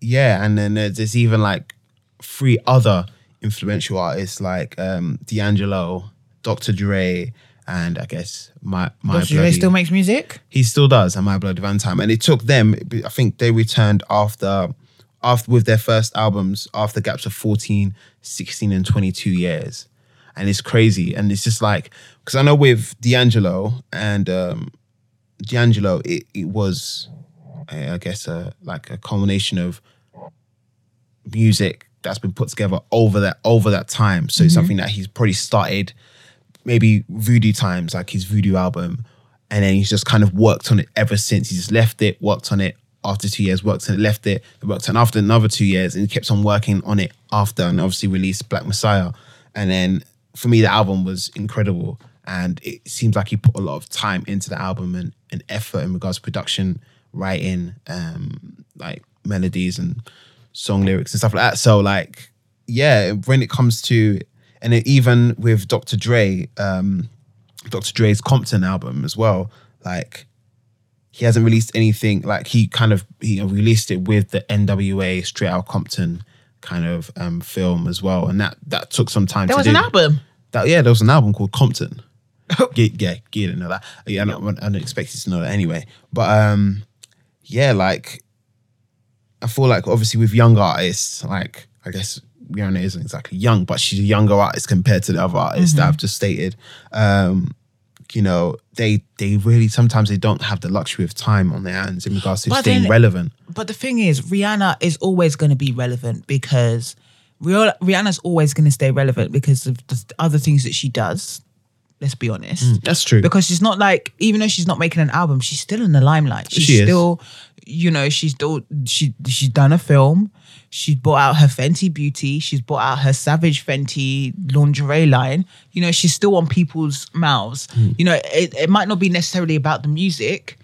yeah, and then there's, there's even like three other influential artists like um, D'Angelo, Dr. Dre, and I guess my my Dr. Bloody- still makes music. he still does, and My Bloody Valentine. And it took them, I think they returned after, after with their first albums after gaps of 14, 16, and 22 years. And it's crazy. And it's just like, because I know with D'Angelo and um, D'Angelo, it, it was, I guess, a, like a culmination of music that's been put together over that over that time. So it's something that he's probably started maybe Voodoo Times, like his Voodoo album, and then he's just kind of worked on it ever since. He just left it, worked on it after two years, worked on it, left it, worked on after another two years, and he kept on working on it after, and obviously released Black Messiah. And then for me, the album was incredible, and it seems like he put a lot of time into the album and, and effort in regards to production, writing, um, like melodies and song lyrics and stuff like that. So like, yeah, when it comes to and it, even with Dr. Dre, um, Dr. Dre's Compton album as well, like he hasn't released anything like he kind of he released it with the NWA Straight Out Compton kind of um film as well. And that that took some time There to was do. an album. That, yeah, there was an album called Compton. yeah, yeah, you didn't know that. Yeah, I don't, I don't expect you to know that anyway. But um, yeah, like I feel like obviously with younger artists, like I guess Rihanna isn't exactly young, but she's a younger artist compared to the other artists that I've just stated. Um, you know, they they really sometimes they don't have the luxury of time on their hands in regards to But staying then- relevant. But the thing is, Rihanna is always going to be relevant because Rih- Rihanna's always going to stay relevant because of the other things that she does. Let's be honest. That's true. Because she's not like, even though she's not making an album, she's still in the limelight. She's She still, you know, she's still she she's done a film. She's brought out her Fenty Beauty. She's brought out her Savage Fenty lingerie line. You know, she's still on people's mouths. You know, it, it might not be necessarily about the music,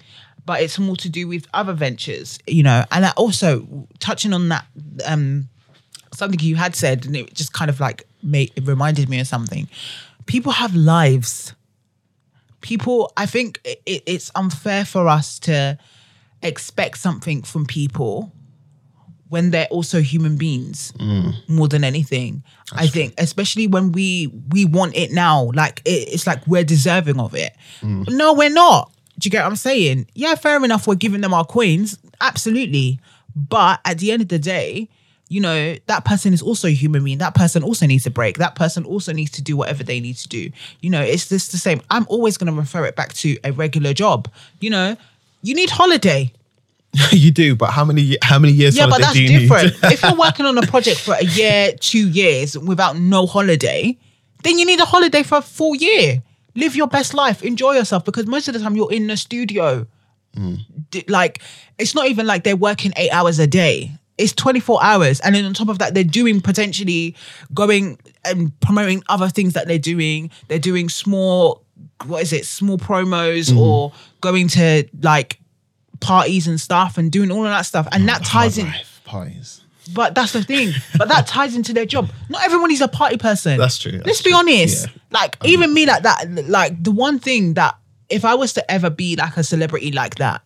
but it's more to do with other ventures. You know, and I also touching on that, um, something you had said, and it just kind of like made it reminded me of something. People have lives people i think it, it's unfair for us to expect something from people when they're also human beings more than anything. I think, especially when we we want it now, like it, it's like we're deserving of it. Mm. No, we're not. Do you get what I'm saying? Yeah, fair enough. We're giving them our coins, absolutely. But at the end of the day, you know that person is also a human being. That person also needs a break. That person also needs to do whatever they need to do. You know, it's just the same. I'm always going to refer it back to a regular job. You know, you need holiday. you do, but how many how many years? Yeah, but that's different. if you're working on a project for a year, two years without no holiday, then you need a holiday for a full year. Live your best life, enjoy yourself, because most of the time you're in the studio. Hmm. D- Like, it's not even like they're working eight hours a day. It's 24 hours. And then on top of that, they're doing potentially going and promoting other things that they're doing. They're doing small, what is it, small promos hmm. or going to like parties and stuff and doing all of that stuff. And that ties in. Life, parties. But that's the thing. But that ties into their job. Not everyone is a party person. That's true, that's Let's be true. honest. Yeah. Like even me, like that. Like the one thing that if I was to ever be like a celebrity like that,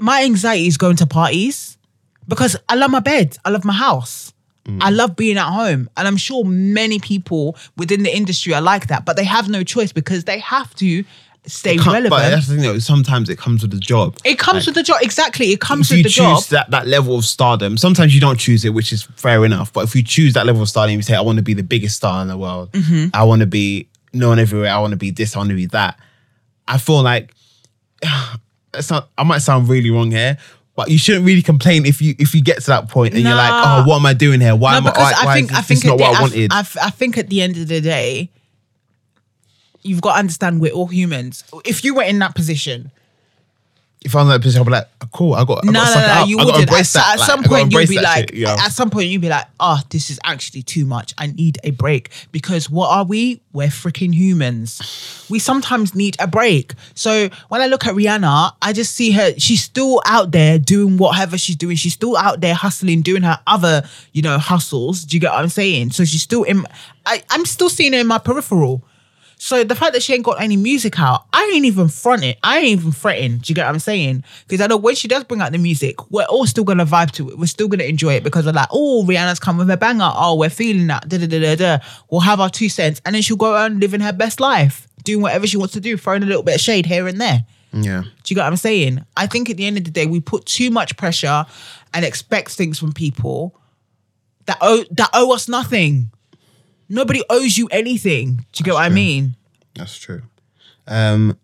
my anxiety is going to parties because I love my bed. I love my house. Mm. I love being at home. And I'm sure many people within the industry are like that, but they have no choice because they have to stay Can't- relevant. But that's the thing though, sometimes it comes with the job. it comes with the job. Exactly. It comes if with you the choose job. that, that level of stardom, sometimes you don't choose it, which is fair enough. But if you choose that level of stardom, you say, I want to be the biggest star in the world. Mm-hmm. I want to be known everywhere. I want to be this. I want to be that. I feel like it's not. I might sound really wrong here, but you shouldn't really complain if you if you get to that point and you're like, oh, what am I doing here? Why No, am I? Why, I why think is this, I think this not at what I wanted? I, I, I think at the end of the day, you've got to understand we're all humans. If you were in that position, if I'm in that position, I'll be like, oh, cool. I got. I no, got no, no, you I wouldn't. At, that. at Like, some point, you'd be like, shit, yo. at some point, you'd be like, oh, this is actually too much. I need a break because what are we? We're freaking humans. We sometimes need a break. So when I look at Rihanna, I just see her. She's still out there doing whatever she's doing. She's still out there hustling, doing her other, you know, hustles. Do you get what I'm saying? So she's still in. I, I'm still seeing her in my peripheral. So the fact that she ain't got any music out, I ain't even fronting. I ain't even fretting. Do you get what I'm saying? Because I know when she does bring out the music, we're all still gonna vibe to it. We're still gonna enjoy it because we're like, oh, Rihanna's come with a banger. Oh, we're feeling that. Da da da da. We'll have our two cents, and then she'll go around living her best life, doing whatever she wants to do, throwing a little bit of shade here and there. yeah. Do you get what I'm saying? I think at the end of the day, we put too much pressure and expect things from people that owe that owe us nothing. Nobody owes you anything. Do you get what I mean? That's true. Um,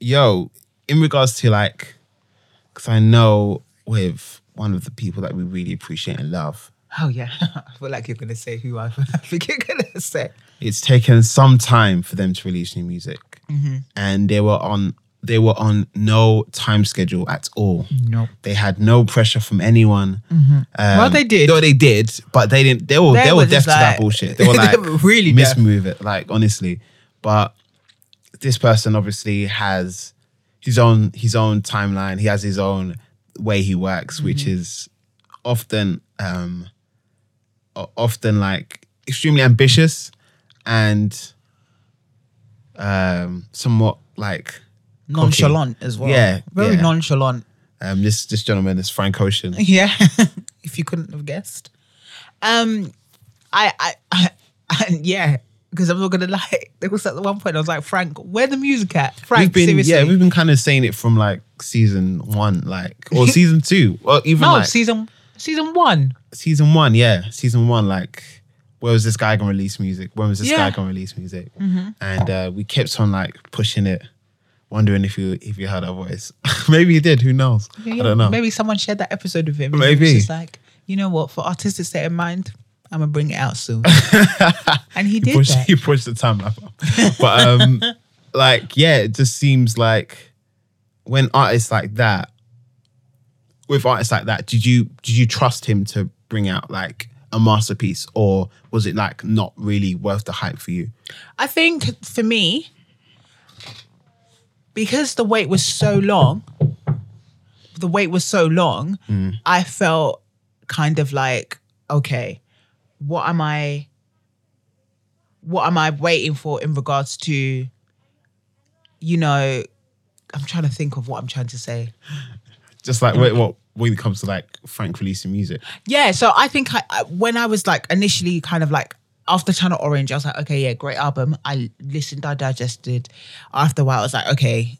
yo, in regards to like, because I know with one of the people that we really appreciate and love, Oh yeah, I feel like you're gonna say who I, I think you're gonna say. it's taken some time for them to release new music, Mm-hmm. and they were on they were on no time schedule at all. No. They had no pressure from anyone. Um, Well, they did. No, they did, but they didn't. They were They they, were were deaf just to that bullshit. They were They like were really deaf. mismove it, like honestly. But this person obviously has his own his own timeline. He has his own way he works, which Mm-hmm. is often um often like extremely ambitious and um somewhat like Nonchalant as well. Yeah, very yeah. nonchalant. um this this gentleman is Frank Ocean. Yeah, if you couldn't have guessed. Um, I, I, I and yeah, because I'm not gonna lie. There was at one point I was like, Frank, where the music at? Frank, we've been seriously. yeah, we've been kind of saying it from like season one, like or season two, or even no like season season one. season one, yeah, season one, like where was this guy gonna release music? When was this Yeah. guy gonna release music? And uh, we kept on like pushing it, wondering if you if you heard a voice. Maybe you did. Who knows? I don't know. Maybe someone shared that episode with him. Maybe. he just like, you know what? For artistic state of mind, I'm gonna bring it out soon. and he did Push, that. you pushed the time up. But um, like yeah, it just seems like when artists like that, with artists like that, did you did you trust him to bring out like a masterpiece, or was it like not really worth the hype for you? I think for me, because the wait was so long, the wait was so long, mm. I felt kind of like, okay, what am I what am I waiting for in regards to, you know, I'm trying to think of what I'm trying to say. Just like what, what when it comes to like Frank releasing music. Yeah, so I think I, I, when I was like initially kind of like after Channel Orange, I was like, okay, yeah, great album. I listened, I digested. After a while, I was like, okay,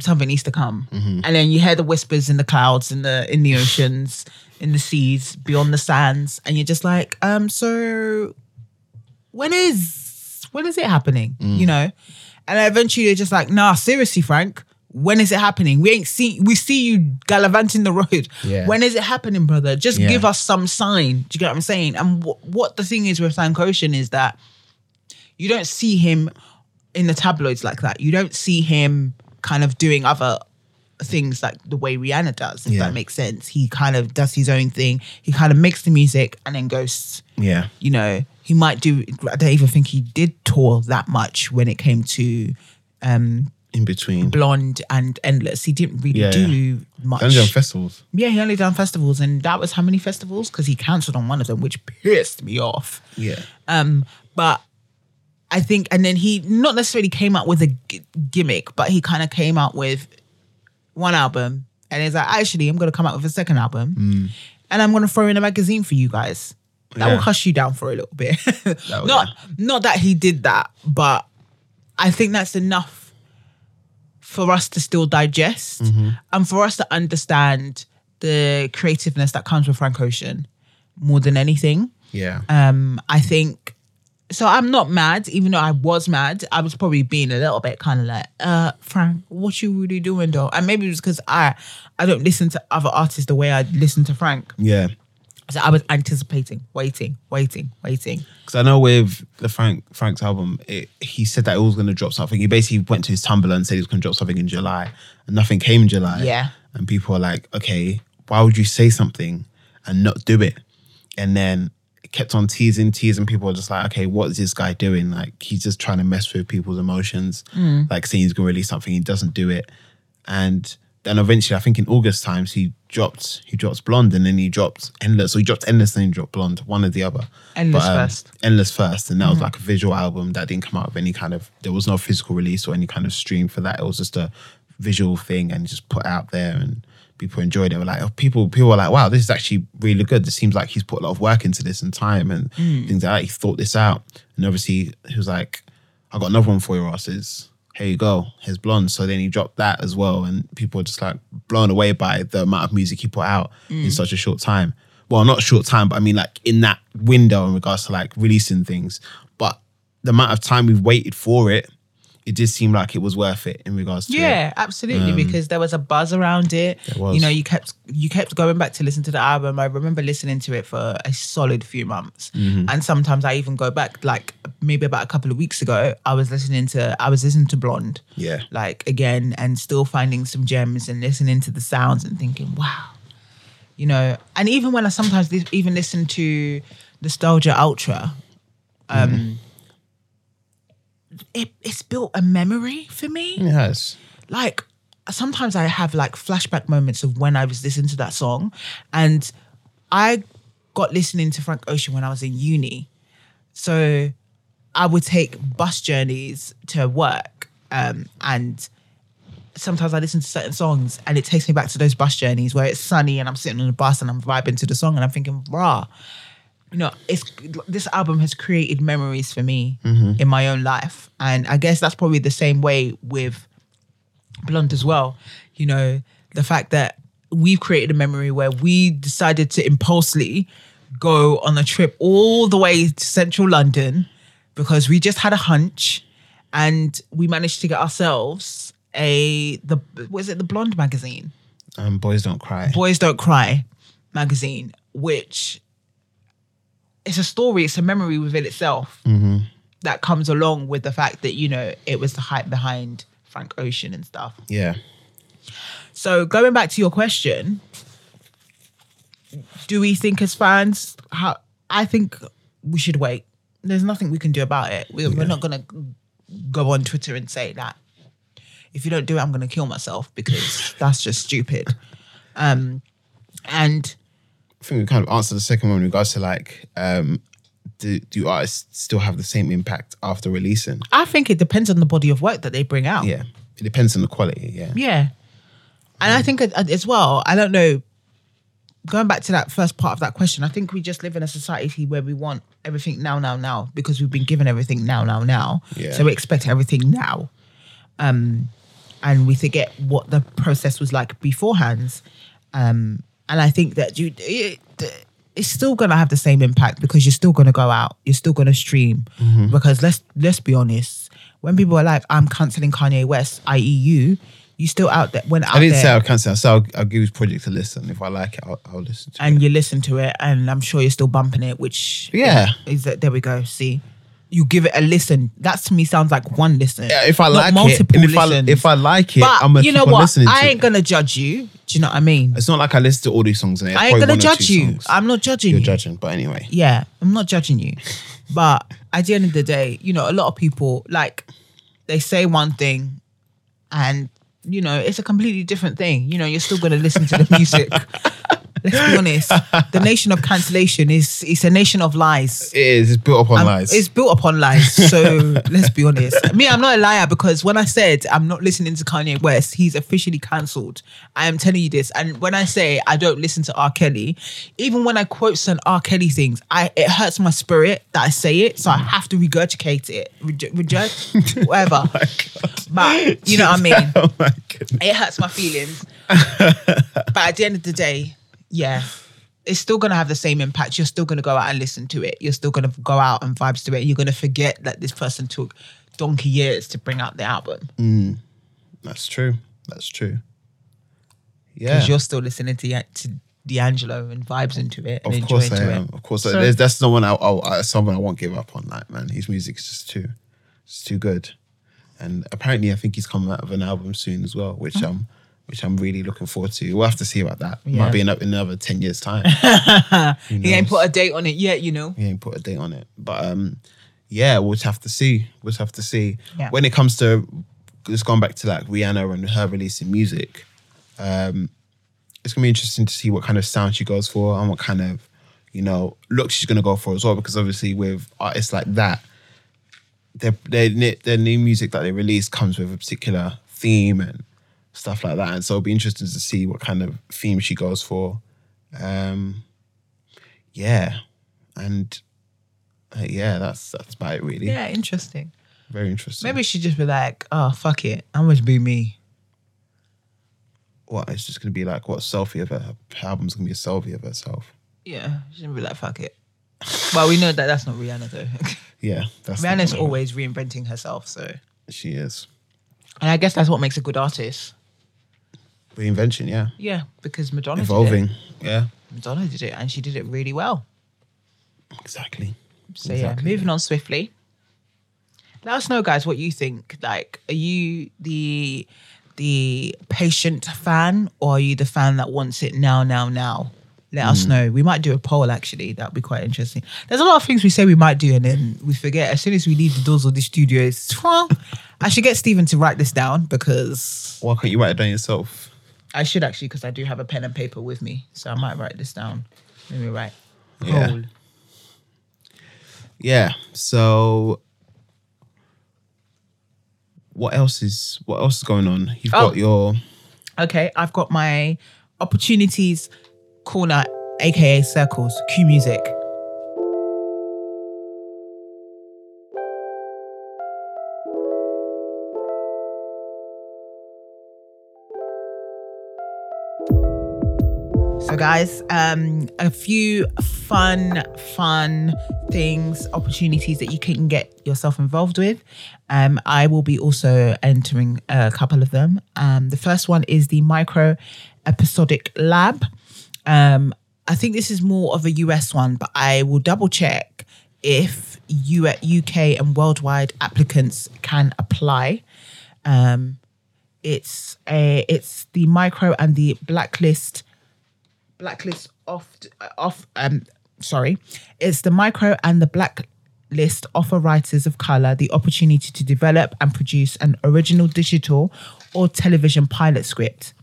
something needs to come. And then you hear the whispers in the clouds, in the in the oceans, in the seas, beyond the sands, and you're just like, um, so when is when is it happening? You know? And eventually you're just like, nah, seriously, Frank. When is it happening? We ain't see We see you gallivanting the road. Yeah. When is it happening, brother? Just Yeah. give us some sign. Do you get what I'm saying? And wh- what the thing is with Ocean is that you don't see him in the tabloids like that. You don't see him kind of doing other things like the way Rihanna does, if Yeah. that makes sense. He kind of does his own thing. He kind of makes the music and then goes, Yeah. you know, he might do. I don't even think he did tour that much when it came to um, In between. Blonde and Endless. He didn't really Yeah, do much. Dungeon festivals. Yeah, he only done festivals, and that was how many festivals? Because he cancelled on one of them, which pissed me off. Yeah. Um, but I think, and then he not necessarily came out with a g- gimmick, but he kind of came out with one album, and he's like, actually, I'm going to come out with a second album, and I'm going to throw in a magazine for you guys. That will Yeah. hush you down for a little bit. will, not, not that he did that, but I think that's enough for us to still digest and for us to understand the creativeness that comes with Frank Ocean more than anything. Yeah. Um, I think so. I'm not mad, even though I was mad. I was probably being a little bit kind of like, uh, Frank, what you really doing though? And maybe it was because I I don't listen to other artists the way I listen to Frank. yeah. So I was anticipating, waiting, waiting, waiting. Because I know with the Frank Frank's album, it, he said that he was going to drop something. He basically went to his Tumblr and said he was going to drop something in July, and nothing came in July. Yeah. and people are like, okay, why would you say something and not do it? And then it kept on teasing, teasing. People were just like, okay, what is this guy doing? Like he's just trying to mess with people's emotions. Mm. Like saying he's going to release something, he doesn't do it, and then eventually, I think in August times, he dropped he dropped Blonde, and then he dropped Endless. So he dropped Endless, and then he dropped Blonde, one or the other. Endless um, first. Endless first, and that was mm-hmm. like a visual album that didn't come out of any kind of. There was no physical release or any kind of stream for that. It was just a visual thing and just put out there, and people enjoyed it. Were like, oh, people people were like, wow, this is actually really good. This seems like he's put a lot of work into this and time and mm. things like that. He thought this out, and obviously he was like, I got another one for your Ross. Here you go, here's Blonde. So then he dropped that as well, and people were just like blown away by the amount of music he put out in mm. such a short time. Well, not short time, but I mean like in that window in regards to like releasing things. But the amount of time we've waited for it, it did seem like it was worth it in regards to Yeah, absolutely. because there was a buzz around it. Um, There was. You know, you kept you kept going back to listen to the album. I remember listening to it for a solid few months, Mm-hmm. and sometimes I even go back. Like maybe about a couple of weeks ago, I was listening to I was listening to Blonde. Yeah. like again, and still finding some gems and listening to the sounds and thinking, wow, you know. And even when I sometimes even listen to Nostalgia Ultra, um, Mm-hmm. It, it's built a memory for me. It has. like sometimes I have like flashback moments of when I was listening to that song, and I got listening to Frank Ocean when I was in uni, so I would take bus journeys to work, um, and sometimes I listen to certain songs and it takes me back to those bus journeys where it's sunny and I'm sitting on the bus and I'm vibing to the song and I'm thinking, rah, you know, it's this album has created memories for me in my own life, and I guess that's probably the same way with Blonde as well. You know, the fact that we've created a memory where we decided to impulsively go on a trip all the way to central London because we just had a hunch and we managed to get ourselves a the was it the Blonde magazine? Um, Boys Don't Cry. Boys Don't Cry magazine, which it's a story, it's a memory within itself that comes along with the fact that, you know, it was the hype behind Frank Ocean and stuff. yeah. So going back to your question, do we think as fans, how I think we should wait. There's nothing we can do about it. We're, we're not gonna go on Twitter and say that if you don't do it, I'm gonna kill myself because that's just stupid. Um, and I think we kind of answered the second one in regards to like, um, do, do artists still have the same impact after releasing? I think it depends on the body of work that they bring out. Yeah. It depends on the quality. Yeah. Yeah. And I think uh, as well, I don't know, going back to that first part of that question, I think we just live in a society where we want everything now, now, now, because we've been given everything now, now, now. Yeah. So we expect everything now. Um, and we forget what the process was like beforehand. Um, and I think that you, it, it's still gonna have the same impact because you're still gonna go out, you're still gonna stream. Mm-hmm. Because let's let's be honest, when people are like, "I'm canceling Kanye West," i.e., you, you still out there. When out I didn't there, say I'll cancel. I said I'll, I'll give his project a listen. If I like it, I'll, I'll listen to it. and you listen to it, and I'm sure you're still bumping it. Which Yeah. is that there we go. See, you give it a listen. That to me sounds like one listen. Yeah, if I like it, and if I if I like it, but I'm gonna you know what? I ain't gonna judge you. Do you know what I mean? It's not like I listen to all these songs and I ain't gonna judge you. songs. I'm not judging You're you. judging, but anyway. Yeah, I'm not judging you. But at the end of the day, you know, a lot of people like they say one thing and you know, it's a completely different thing. You know, you're still gonna listen to the music. Let's be honest. The nation of cancellation is it's a nation of lies. It is. It's built upon Um, lies. It's built upon lies. So let's be honest. Me, I'm not a liar because when I said I'm not listening to Kanye West, he's officially cancelled. I am telling you this. And when I say I don't listen to R. Kelly, even when I quote some R. Kelly things, I it hurts my spirit that I say it. So I have to regurgitate it. Reg- reject, whatever. but you know what I mean? oh my goodness. it hurts my feelings. but at the end of the day, yeah, it's still gonna have the same impact. You're still gonna go out and listen to it. You're still gonna go out and vibes to it. You're gonna forget that this person took donkey years to bring out the album That's true. That's true. Yeah. because you're still listening to to D'Angelo and vibes into it and Of enjoying course I am. it. Of course, So- there's, that's no one. I'll, I'll, uh, someone I won't give up on. Like man, his music is just too, it's too good. And apparently, I think he's coming out of an album soon as well, which um, which I'm really looking forward to. We'll have to see about that. Yeah. Might be in, in another ten years time. He ain't put a date on it yet, you know. he ain't put a date on it. But um, yeah, we'll just have to see. We'll just have to see. Yeah. When it comes to just going back to like Rihanna and her releasing music, um, it's gonna be interesting to see what kind of sound she goes for and what kind of you know look she's gonna go for as well. Because obviously with artists like that, their their their new music that they release comes with a particular theme and stuff like that. And so it'll be interesting to see what kind of theme she goes for. Um, yeah, and uh, yeah, that's that's about it really. Yeah, interesting. Very interesting. Maybe she just be like, oh fuck it, I'm gonna be me. what it's just gonna be like what selfie of her, her album's gonna be a selfie of herself. Yeah, she's gonna be like, fuck it. Well, we know that that's not Rihanna though. Yeah, that's Rihanna's always reinventing herself, so she is and I guess that's what makes a good artist. Reinvention. Yeah, Yeah, because Madonna evolving. Yeah. Madonna did it, and she did it really well. exactly. So Exactly, yeah, moving on swiftly. Let us know, guys, what you think. Like, are you the the patient fan, or are you the fan that wants it now, now, now? Let Hmm. us know. We might do a poll. Actually, that'd be quite interesting. There's a lot of things we say we might do, and then we forget. As soon as we leave the doors of the studio, it's well, I should get Stephen to write this down because Why can't you write it down yourself? I should actually because I do have a pen and paper with me, so I might write this down. Let me write. Yeah. Poll. Yeah. So, what else is what else is going on? You've Oh. got your Okay, I've got my opportunities corner, aka circles, Q music. So, guys, um, a few fun, fun things, opportunities that you can get yourself involved with. Um, I will be also entering a couple of them. Um, the first one is the Micro Episodic Lab. Um, I think this is more of a US one, but I will double check if UK and worldwide applicants can apply. Um, it's a it's the micro and the blacklist blacklist off off um sorry it's the micro and the blacklist offer writers of color the opportunity to develop and produce an original digital or television pilot script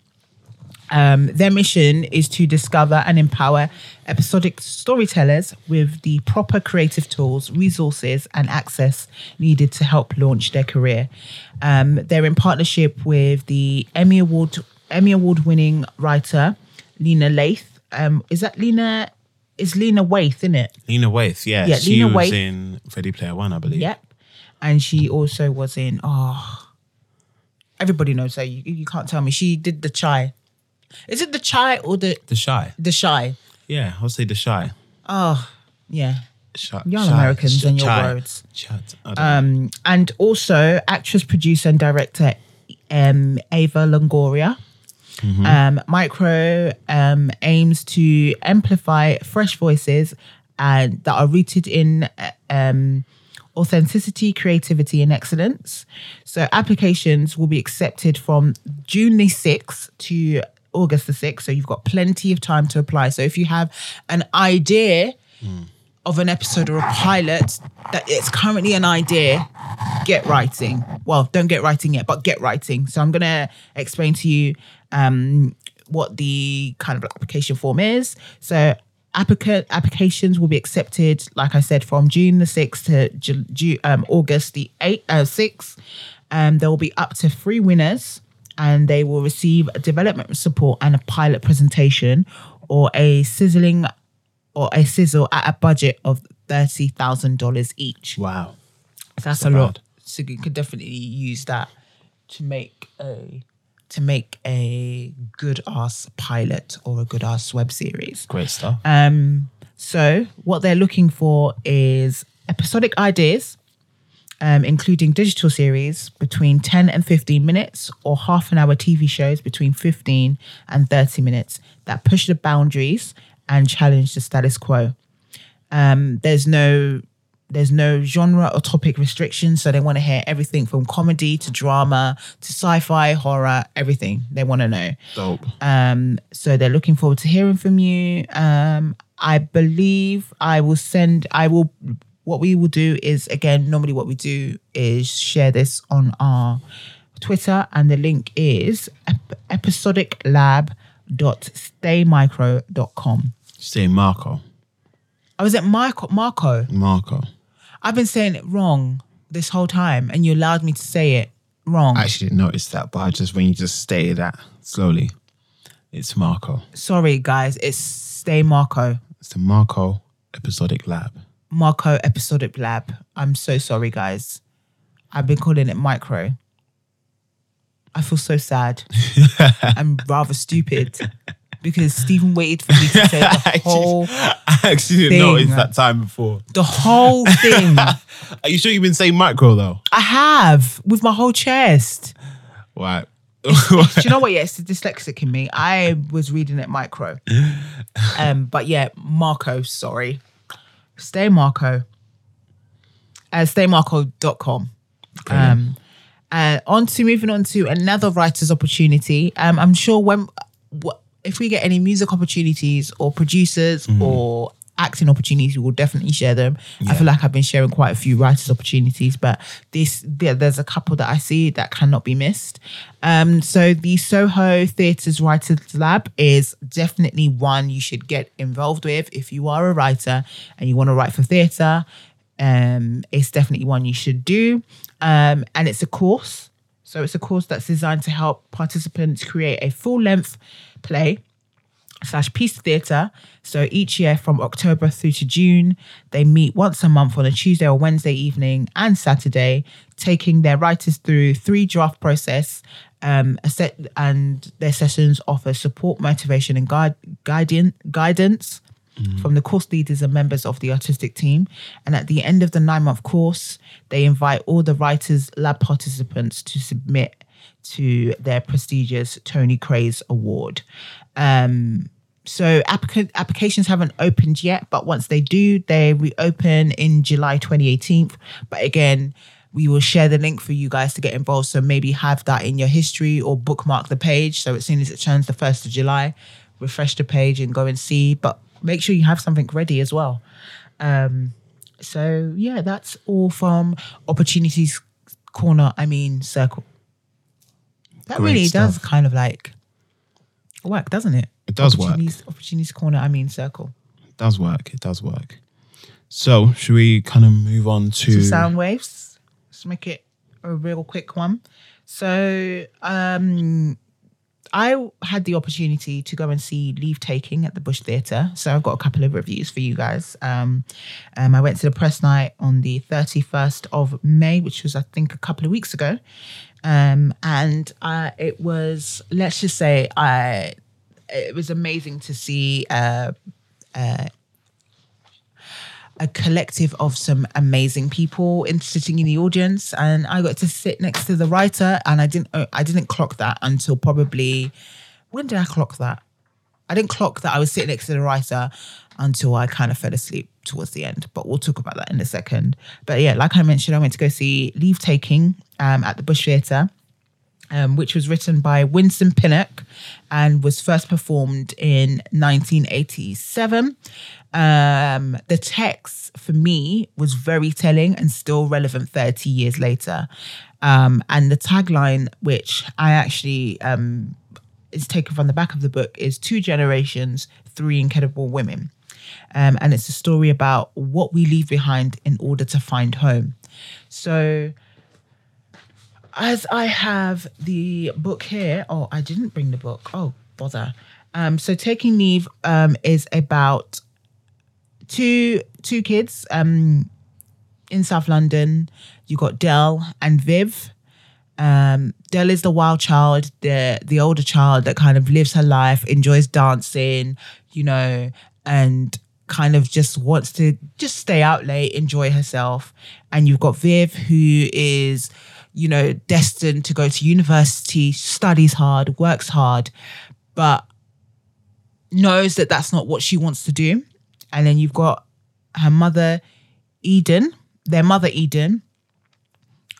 um, their mission is to discover and empower episodic storytellers with the proper creative tools, resources, and access needed to help launch their career. Um, they're in partnership with the Emmy Award Emmy Award winning writer Lena Laith. Um, is that Lena? Is Lena Waithe, isn't it? Lena Waithe, yeah. Yeah, she Lena was Waithe. in Ready Player One, I believe. Yep. And she also was in. Oh, everybody knows her. You, you can't tell me. She did the chai. Is it the chai or the The Shy. the shy? Yeah, I'll say The Shy. Oh, yeah. Shy Y'all Shy- Americans Sh- and your words. Chat. I don't know. Um, and also actress, producer, and director um, Ava Longoria. Um, Micro um, aims to amplify fresh voices and that are rooted in uh, um, authenticity, creativity, and excellence. So applications will be accepted from June the 6th to August the 6th. So you've got plenty of time to apply. So if you have an idea of an episode or a pilot that it's currently an idea, get writing. Well, don't get writing yet, but get writing. So I'm gonna explain to you um, what the kind of application form is. So applicant applications will be accepted, like I said, from June the sixth to Ju- Ju- um, August the eighth, uh, sixth. Um, there will be up to three winners, and they will receive development support and a pilot presentation, or a sizzling or a sizzle at a budget of thirty thousand dollars each. wow. That's a lot. So you could definitely use that to make a to make a good ass pilot or a good ass web series. Great stuff. Um, so what they're looking for is episodic ideas, um, including digital series between 10 and 15 minutes or half an hour TV shows between 15 and 30 minutes that push the boundaries and challenge the status quo. Um, there's no there's no genre or topic restrictions, so they want to hear everything from comedy to drama to sci-fi, horror, everything. They want to know. Dope. Um, so they're looking forward to hearing from you. Um, I believe I will send. I will. What we will do is again. Normally, what we do is share this on our Twitter, and the link is ep- episodiclab.staymicro.com. Stay Macro. Oh, I was at Macro. Macro. Macro. I've been saying it wrong this whole time, and you allowed me to say it wrong. I actually didn't notice that, but I just when you just stated that slowly, it's Macro. Sorry, guys. It's Stay Macro. It's the Macro Episodic Lab. Macro Episodic Lab. I'm so sorry, guys. I've been calling it micro. I feel so sad. I'm rather stupid because Stephen waited for me to say the whole I actually didn't thing. notice that time before. the whole thing. Are you sure you've been saying micro though? I have with my whole chest. Right. Do you know what? Yeah, it's the dyslexic in me. I was reading it micro. Um, but yeah, Macro, sorry. Stay Macro. Uh, staymacro.com. Um, uh, on to moving on to another writer's opportunity. Um, I'm sure when wh- if we get any music opportunities or producers or acting opportunities, we will definitely share them. I feel like I've been sharing quite a few writers opportunities, but this there, there's a couple that I see that cannot be missed. Um, so the Soho Theatres Writers Lab is definitely one you should get involved with if you are a writer and you want to write for theatre um, it's definitely one you should do. Um, and it's a course. So it's a course that's designed to help participants create a full length play slash piece theatre. So each year from October through to June, they meet once a month on a Tuesday or Wednesday evening and Saturday, taking their writers through three draft process. Um, a set and their sessions offer support, motivation, and guide, guidance, guidance from the course leaders and members of the artistic team. And at the end of the nine month course, they invite all the writers lab participants to submit to their prestigious Tony Craze Award. Um, so applica- applications haven't opened yet, but once they do, they reopen in July 2018. But again, we will share the link for you guys to get involved. So maybe have that in your history or bookmark the page. So as soon as it turns the 1st of July, refresh the page and go and see. But make sure you have something ready as well. Um, so yeah, that's all from Opportunities Corner, I mean Circle. That Great really does kind of like work, doesn't it? It does work. Opportunities, Opportunities Corner, I mean Circle. It does work. It does work. So, should we kind of move on to Some sound waves. Let's make it a real quick one. So um I had the opportunity to go and see Leave Taking at the Bush Theatre. So I've got a couple of reviews for you guys. Um, um, I went to the press night on the 31st of May, which was, I think, a couple of weeks ago. Um, and uh, it was, let's just say, I it was amazing to see uh, uh, a collective of some amazing people in sitting in the audience, and I got to sit next to the writer, and I didn't uh, I didn't clock that until probably when did I clock that? I didn't clock that I was sitting next to the writer until I kind of fell asleep towards the end. But we'll talk about that in a second. But yeah, like I mentioned, I went to go see Leave Taking um, at the Bush Theatre um, which was written by Winsome Pinnock and was first performed in 1987. Um, the text for me was very telling and still relevant 30 years later. Um, and the tagline, which I actually um, is taken from the back of the book, is Two Generations, Three Incredible Women. Um, and it's a story about what we leave behind in order to find home. So, as I have the book here, oh, I didn't bring the book. Oh, bother. Um, so taking leave um, is about two two kids um, in South London. You got Dell and Viv. Um, Dell is the wild child, the the older child that kind of lives her life, enjoys dancing, you know, and kind of just wants to just stay out late, enjoy herself. And you've got Viv, who is you know, destined to go to university, studies hard, works hard, but knows that that's not what she wants to do. And then you've got her mother, Eden, their mother, Eden,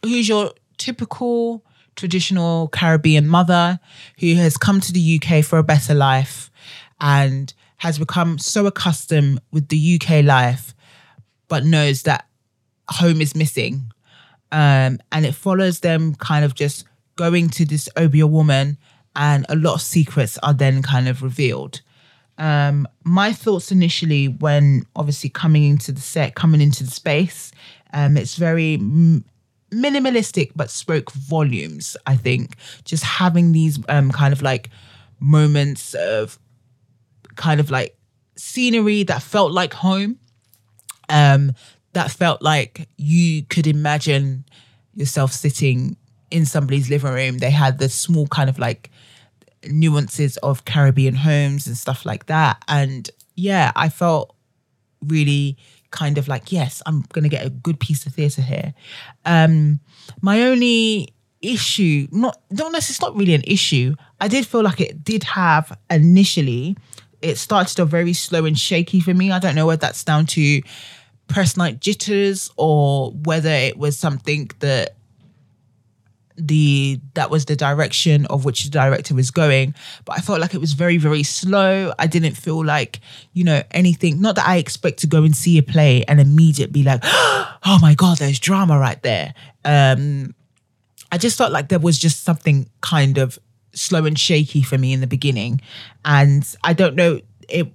who's your typical traditional Caribbean mother who has come to the UK for a better life and has become so accustomed with the UK life, but knows that home is missing um, and it follows them kind of just going to this Obeah woman, and a lot of secrets are then kind of revealed. Um, my thoughts initially, when obviously coming into the set, coming into the space, um, it's very m- minimalistic, but spoke volumes. I think just having these um, kind of like moments of kind of like scenery that felt like home. Um, that felt like you could imagine yourself sitting in somebody's living room. They had the small kind of like nuances of Caribbean homes and stuff like that. And yeah, I felt really kind of like, yes, I'm gonna get a good piece of theatre here. Um, my only issue, not not necessarily it's not really an issue. I did feel like it did have initially, it started off very slow and shaky for me. I don't know whether that's down to press night jitters or whether it was something that the that was the direction of which the director was going but i felt like it was very very slow. I didn't feel like you know anything not that i expect to go and see a play and immediately be like oh my god there's drama right there. Um i just felt like there was just something kind of slow and shaky for me in the beginning. And i don't know it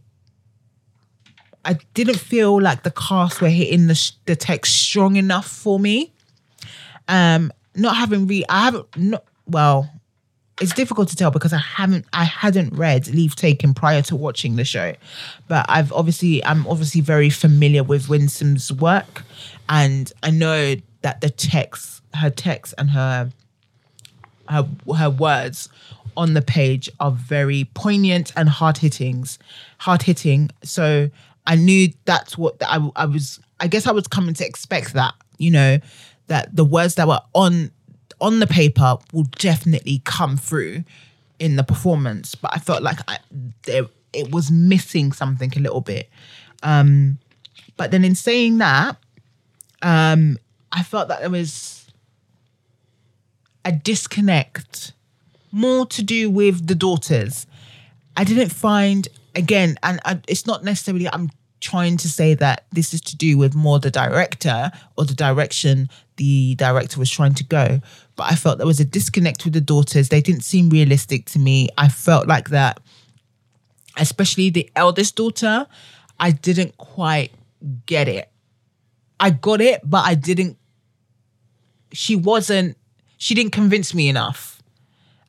I didn't feel like the cast were hitting the the text strong enough for me. Um, not having read, I haven't not well. It's difficult to tell because I haven't, I hadn't read Leave Taken prior to watching the show, but I've obviously, I'm obviously very familiar with Winsome's work, and I know that the text, her text, and her, her, her words on the page are very poignant and hard hittings, hard hitting. So I knew that's what I, I was. I guess I was coming to expect that. You know, that the words that were on on the paper will definitely come through in the performance. But I felt like I, there, it was missing something a little bit. Um, but then in saying that, um, I felt that there was a disconnect, more to do with the daughters. I didn't find again, and I, it's not necessarily I'm trying to say that this is to do with more the director or the direction the director was trying to go. But I felt there was a disconnect with the daughters. They didn't seem realistic to me. I felt like that, especially the eldest daughter, I didn't quite get it. I got it, but I didn't. She wasn't, she didn't convince me enough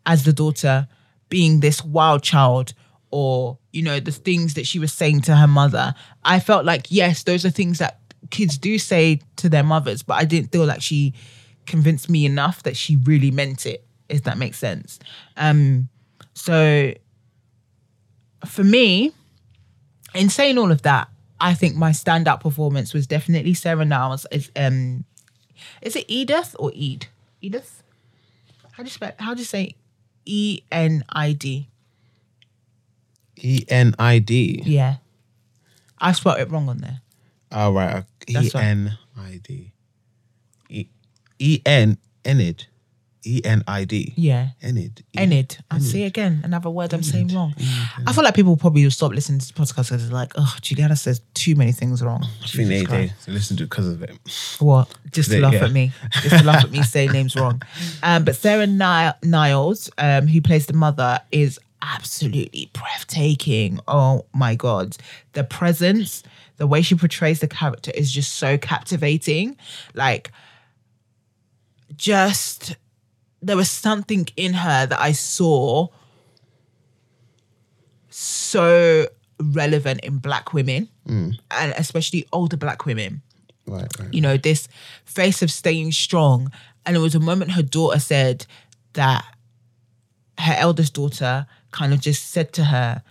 as the daughter being this wild child or you know the things that she was saying to her mother i felt like yes those are things that kids do say to their mothers but i didn't feel like she convinced me enough that she really meant it if that makes sense. Um so for me in saying all of that i think my standout performance was definitely sarah niles as um is it edith or ed? Edith? How do you spell how do you say e-n-i-d E N I D. Yeah. I spelled it wrong on there. Oh right. E That's right. N I D. E E N Enid. E N I D. Yeah. Enid. E- Enid. I see again another word I'm saying wrong. I feel like people probably will stop listening to this podcast because they're like, oh, Juliana says too many things wrong. I think they, they, listen to it because of it. What? Just to laugh at me. Just to laugh at me say names wrong. Um, but Sarah Ni- Niles, um, who plays the mother, is absolutely breathtaking. Oh my God. The presence, the way she portrays the character is just so captivating. Like, just there was something in her that I saw so relevant in black women mm. and especially older black women Right, right. you know, this face of staying strong. And it was a moment her daughter said that her eldest daughter kind of just said to her,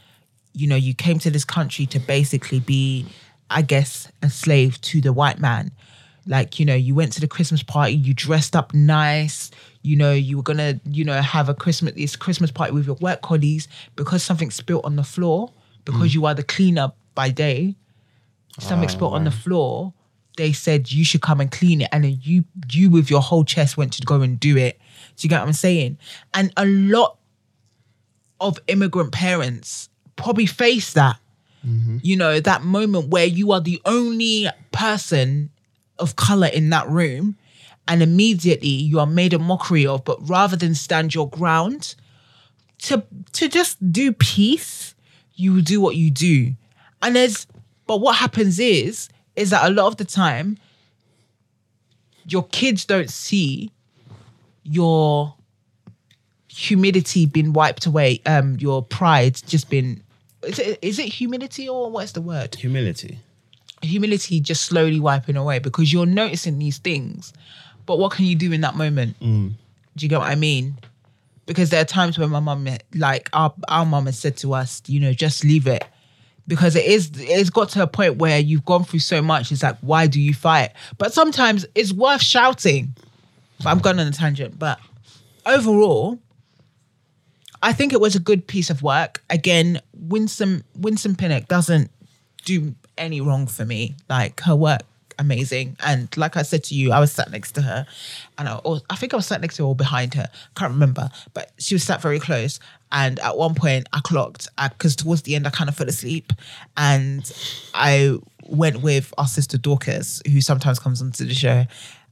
you know, you came to this country to basically be, I guess, a slave to the white man. Like, you know, you went to the Christmas party, you dressed up nice, you know, you were gonna, you know, have a Christmas this Christmas party with your work colleagues because something spilt on the floor, because hmm. you are the cleaner by day, something oh, spilled on the floor, they said you should come and clean it, and then you you with your whole chest went to go and do it. Do you get what I'm saying? And a lot of immigrant parents probably face that. Mm-hmm. You know, that moment where you are the only person of color in that room, and immediately you are made a mockery of, but rather than stand your ground, to to just do peace, you do what you do. And there's but what happens is is that a lot of the time your kids don't see your humidity being wiped away, um, your pride just been is it, is it humility or what's the word? Humility. humility just slowly wiping away because you're noticing these things. But what can you do in that moment? Do you get what I mean? Because there are times when my mum, like our our mum, has said to us, you know, just leave it, because it is it's got to a point where you've gone through so much. It's like, why do you fight? But sometimes it's worth shouting. But I'm going on a tangent. But overall, I think it was a good piece of work. Again, Winsome Winsome Pinnock doesn't do any wrong for me. Like her work, amazing. And like I said to you, I was sat next to her, and I, I think I was sat next to her or behind her. Can't remember, but she was sat very close. And at one point, I clocked uh, because towards the end, I kind of fell asleep, and I went with our sister Dorcas, who sometimes comes onto the show.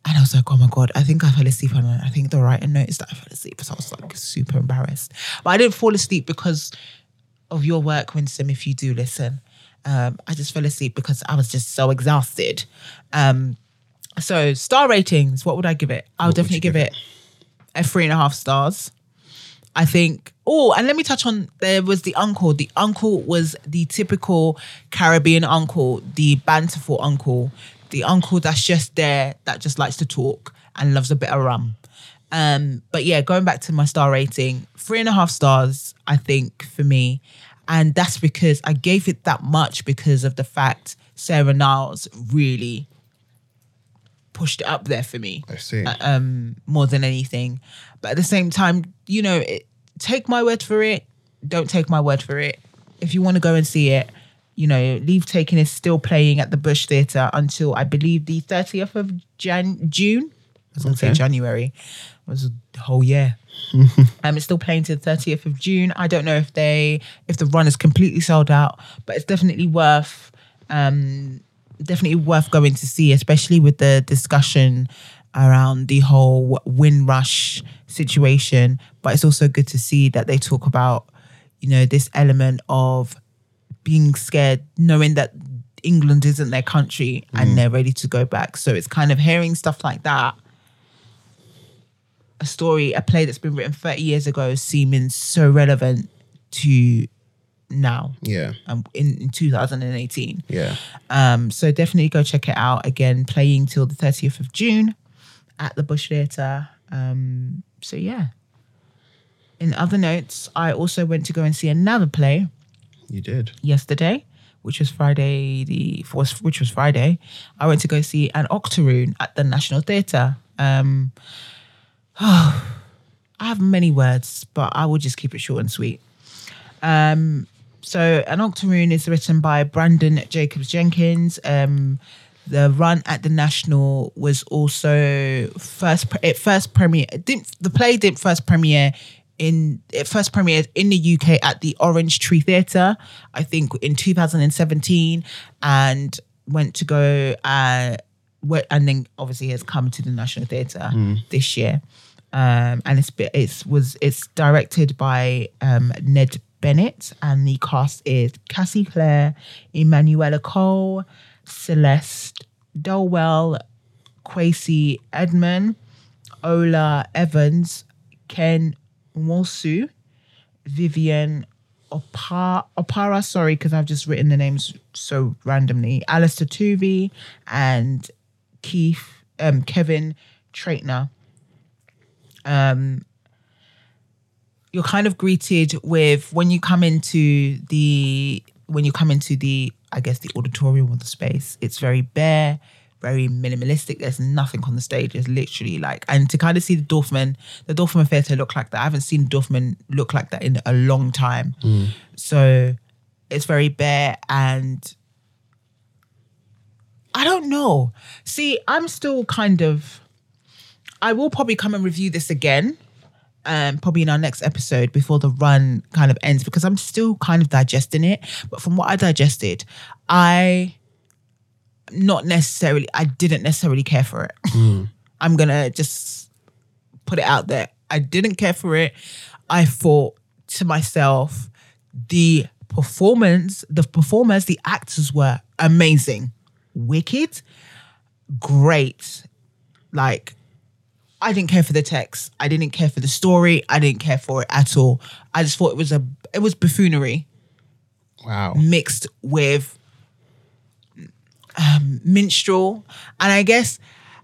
And I was like, oh my God, I think I fell asleep. And I think the writer noticed that I fell asleep. So I was like super embarrassed. But I didn't fall asleep because of your work, Winsome, if you do listen. Um, I just fell asleep because I was just so exhausted. Um, so star ratings, what would I give it? I'll would definitely give give it a three and a half stars. I think. Oh, and let me touch on there was the uncle. The uncle was the typical Caribbean uncle, the banterful uncle, the uncle that's just there, that just likes to talk and loves a bit of rum. Um, but yeah, going back to my star rating, three and a half stars, I think, for me. And that's because I gave it that much because of the fact Sarah Niles really pushed it up there for me I see. um, more than anything. But at the same time, you know, it, take my word for it. Don't take my word for it. If you want to go and see it, you know, Leave Taking is still playing at the Bush Theatre until I believe the 30th of Jan- June. I was going to say January. It was the whole year. um, it's still playing to the 30th of June. I don't know if they if the run is completely sold out, but it's definitely worth um definitely worth going to see, especially with the discussion around the whole Windrush situation. But it's also good to see that they talk about, you know, this element of being scared, knowing that England isn't their country and they're ready to go back. So it's kind of hearing stuff like that a story, a play that's been written 30 years ago seeming so relevant to now Yeah. um, in, in 2018. Yeah. Um, so definitely go check it out. Again, playing till the 30th of June at the Bush Theatre. Um, so yeah. In other notes, I also went to go and see another play You did. yesterday, which was Friday the was which was Friday. I went to go see an Octoroon at the National Theatre. Um, I have many words, but I will just keep it short and sweet. Um, so an Octoroon is written by Branden Jacobs Jenkins. Um, the run at the National was also first it first premiere. Didn't the play didn't first premiere in it first premiered in the UK at the Orange Tree Theatre, I think in 2017, and went to go uh, and then obviously has come to the National Theatre this year. Um, and it's it's was it's directed by um, Ned Bennett, and the cast is Cassie Clare, Emmanuella Cole, Celeste Dodwell, Kwesi Edmond, Ola Evans, Ken Wosu, Vivian Oparah, Oparah sorry, because I've just written the names so randomly, Alistair Toovey, and Keith, um, Kevin Traitner. Um, you're kind of greeted with when you come into the when you come into the I guess the auditorium or the space. It's very bare, very minimalistic. There's nothing on the stage. It's literally like and to kind of see the Dorfman, the Dorfman Theatre look like that. I haven't seen Dorfman look like that in a long time. So it's very bare and I don't know. See, I'm still kind of I will probably come and review this again um, probably in our next episode before the run kind of ends because I'm still kind of digesting it. But from what I digested, I not necessarily, I didn't necessarily care for it. Mm. I'm gonna just put it out there. I didn't care for it. I thought to myself, the performance, the performers, the actors were amazing, wicked, great. Like I didn't care for the text. I didn't care for the story. I didn't care for it at all. I just thought it was a it was buffoonery Wow. mixed with um, minstrel, and I guess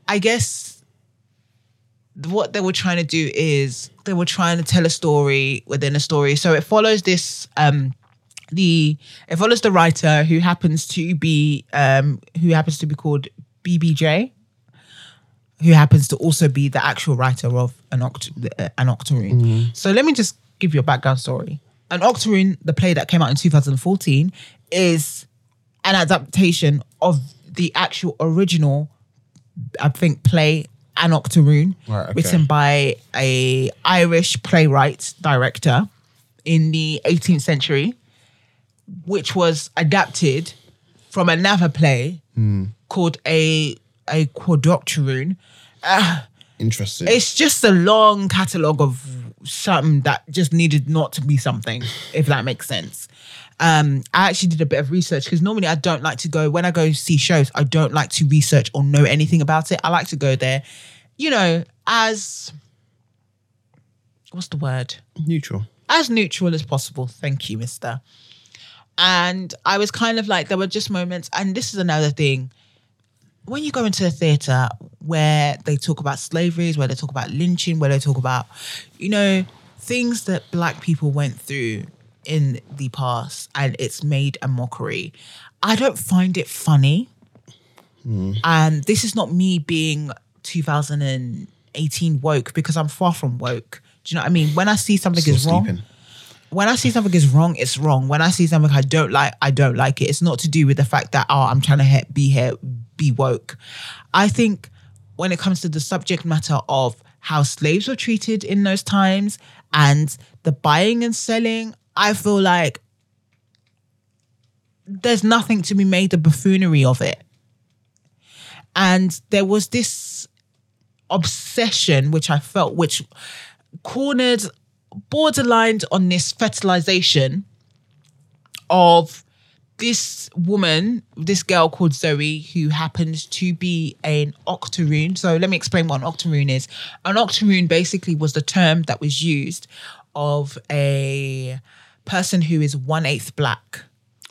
I guess what they were trying to do is they were trying to tell a story within a story. So it follows this um the it follows the writer who happens to be um who happens to be called BBJ who happens to also be the actual writer of an, oct- an Octoroon. So let me just give you a background story. An Octoroon, the play that came out in 2014, is an adaptation of the actual original, I think, play An Octoroon, Right, okay. written by a Irish playwright director in the 18th century, which was adapted from another play hmm. called a a quadroctoroon. Ah, Interesting. It's just a long catalogue of something that just needed not to be something, if that makes sense. Um, I actually did a bit of research because normally I don't like to go when I go see shows. I don't like to research or know anything about it. I like to go there, you know, as what's the word? Neutral. as neutral as possible. Thank you, mister. And I was kind of like, there were just moments, and this is another thing. When you go into a theatre where they talk about slaveries, where they talk about lynching, where they talk about, you know, things that black people went through in the past, and it's made a mockery, I don't find it funny. And this is not me being 2018 woke because I'm far from woke. Do you know what I mean? When I see something Still is wrong, sleeping. when I see something is wrong, it's wrong. When I see something I don't like, I don't like it. It's not to do with the fact that oh, I'm trying to he- be here, be woke. I think when it comes to the subject matter of how slaves were treated in those times and the buying and selling, I feel like there's nothing to be made a buffoonery of it. And there was this obsession which I felt, which cornered, borderlined on this fertilization of this woman, this girl called Zoe, who happens to be an octoroon. So let me explain what an octoroon is. An octoroon basically was the term that was used of a person who is one eighth black.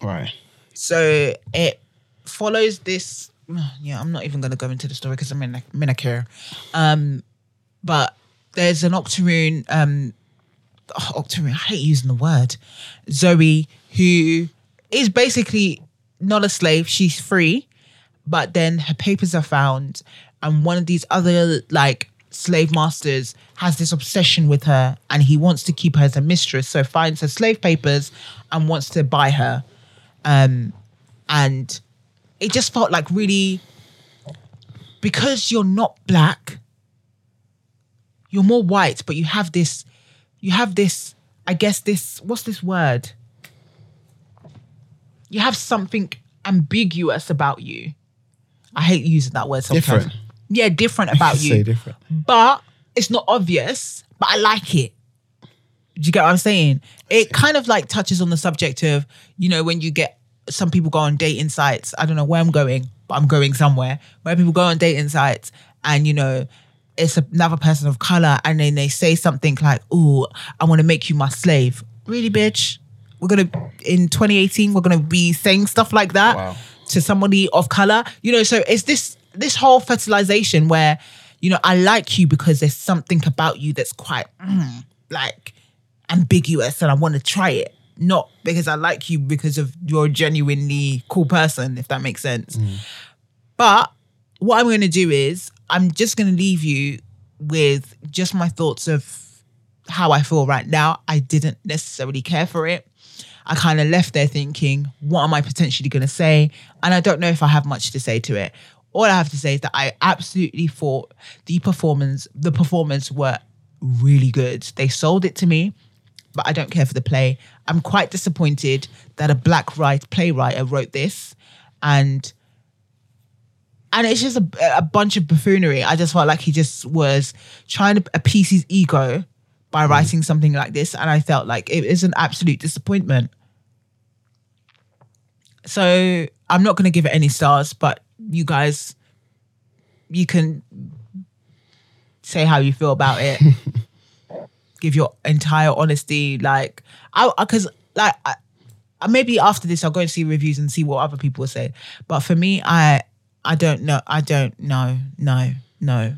Right. So it follows this. Yeah, I'm not even going to go into the story because I'm in a, care. Um, but there's an octoroon. Um, oh, octoroon. I hate using the word. Zoe, who is basically not a slave. She's free, but then her papers are found, and one of these other like slave masters has this obsession with her, and he wants to keep her as a mistress. So finds her slave papers and wants to buy her. Um, and it just felt like really because you're not black, you're more white, but you have this, you have this, I guess this, what's this word? you have something ambiguous about you. I hate using that word sometimes. Different. Yeah, different about you. Say different. But it's not obvious, but I like it. Do you get what I'm saying? It kind of like touches on the subject of, you know, when you get some people go on dating sites. I don't know where I'm going, but I'm going somewhere where people go on dating sites and, you know, it's another person of color and then they say something like, oh, I want to make you my slave. Really, bitch? we're gonna in 2018 we're gonna be saying stuff like that wow. to somebody of color you know so it's this this whole fertilization where you know i like you because there's something about you that's quite mm, like ambiguous and i want to try it not because i like you because of you're a genuinely cool person if that makes sense mm. but what i'm going to do is i'm just going to leave you with just my thoughts of how I feel right now. I didn't necessarily care for it. I kind of left there thinking, what am I potentially going to say? And I don't know if I have much to say to it. All I have to say is that I absolutely thought the performance, the performance were really good. They sold it to me, but I don't care for the play. I'm quite disappointed that a black write playwright wrote this, and and it's just a, a bunch of buffoonery. I just felt like he just was trying to appease his ego by mm. writing something like this, and I felt like it is an absolute disappointment. So I'm not going to give it any stars, but you guys, you can say how you feel about it. give your entire honesty. Like, I, because like, I, maybe after this, I'll go and see reviews and see what other people say. But for me, I, I don't know. I don't know. No, no.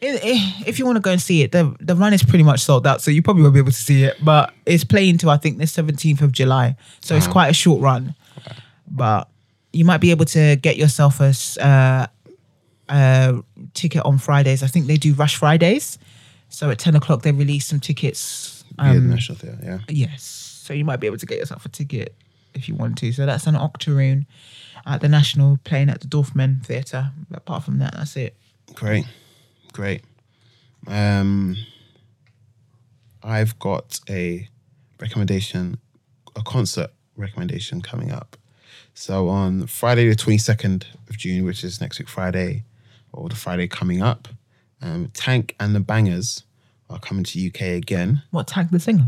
If you want to go and see it, the the run is pretty much sold out, so you probably won't be able to see it. But it's playing to I think the seventeenth of July, so it's quite a short run but you might be able to get yourself a, uh, a ticket on Fridays. I think they do Rush Fridays. So at 10 o'clock, they release some tickets. Um, yeah, the National Theatre, yeah. Yes. So you might be able to get yourself a ticket if you want to. So that's an Octoroon at the National playing at the Dorfman Theatre. Apart from that, that's it. Great. Great. Um, I've got a recommendation, a concert recommendation coming up. So on Friday the 22nd of June, which is next week Friday, or the Friday coming up, um, Tank and the Bangas are coming to UK again. What, Tank the singer?